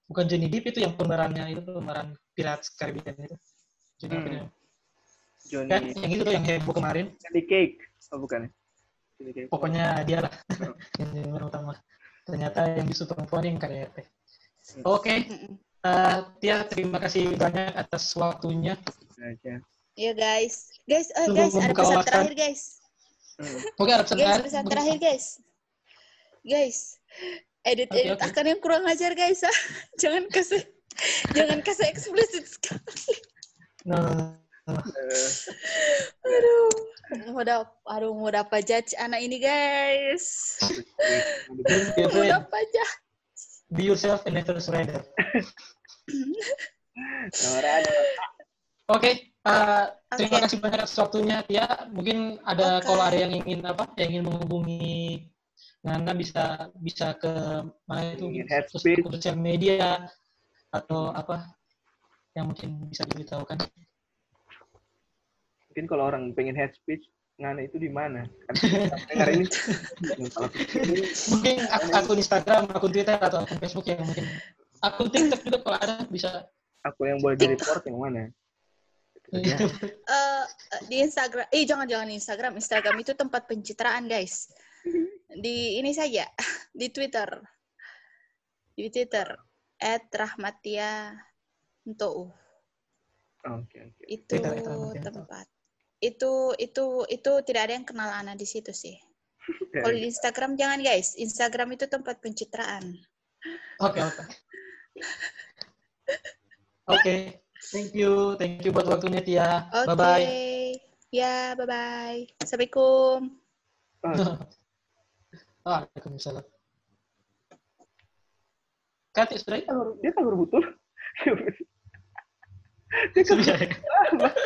bukan Johnny Depp itu yang pemerannya itu pemeran Pirates Caribbean itu jadi Hmm. Johnny, kan yang itu tuh yang heboh kemarin Johnny Cake. Oh, bukan ya? Pokoknya dia lah yang jadi pemeran utama ternyata yang justru perempuan yang KDRT oke Mm-mm. eh, Tia terima kasih banyak atas waktunya. Iya guys, guys, eh, Tunggu guys, ada pesan terakhir guys. Hmm. oke Guys, senang pesan terakhir guys. Guys, edit edit oke. akan yang kurang ajar guys. ah. jangan kasih jangan kasih eksplisit sekali. Nah, Eh, Aduh, mau aduh mau dapat judge anak ini guys. Mau dapat judge. Be yourself and never surrender. Oke, eh, terima kasih banyak atas waktunya Tia. Mungkin ada Oke. kalau ada yang ingin apa, yang ingin menghubungi Nanda bisa bisa ke mana itu sosial media atau apa yang mungkin bisa diberitahukan. Mungkin kalau orang pengen head speech ngana itu di mana? Kan dengar ini kalau Mungkin ak- akun Instagram, akun Twitter atau akun Facebook yang mungkin. Akun TikTok juga kalau ada bisa. aku yang boleh di report yang mana? Ya. Eh, di Instagram, eh jangan jangan Instagram. Instagram itu tempat pencitraan guys. Di ini saja, di Twitter, di Twitter. @rahmatia untuk oke oke. Itu Twitter, tempat. Itu itu itu tidak ada yang kenal Ana di situ sih. Kalau di Instagram jangan guys. Instagram itu tempat pencitraan. Oke, oke. Oke, thank you, thank you buat waktunya Tia. Oke. Bye bye. Ya, bye bye. Assalamualaikum. Oh, Waalaikumsalam. Kat, sudah dia kan baru- dia kan baru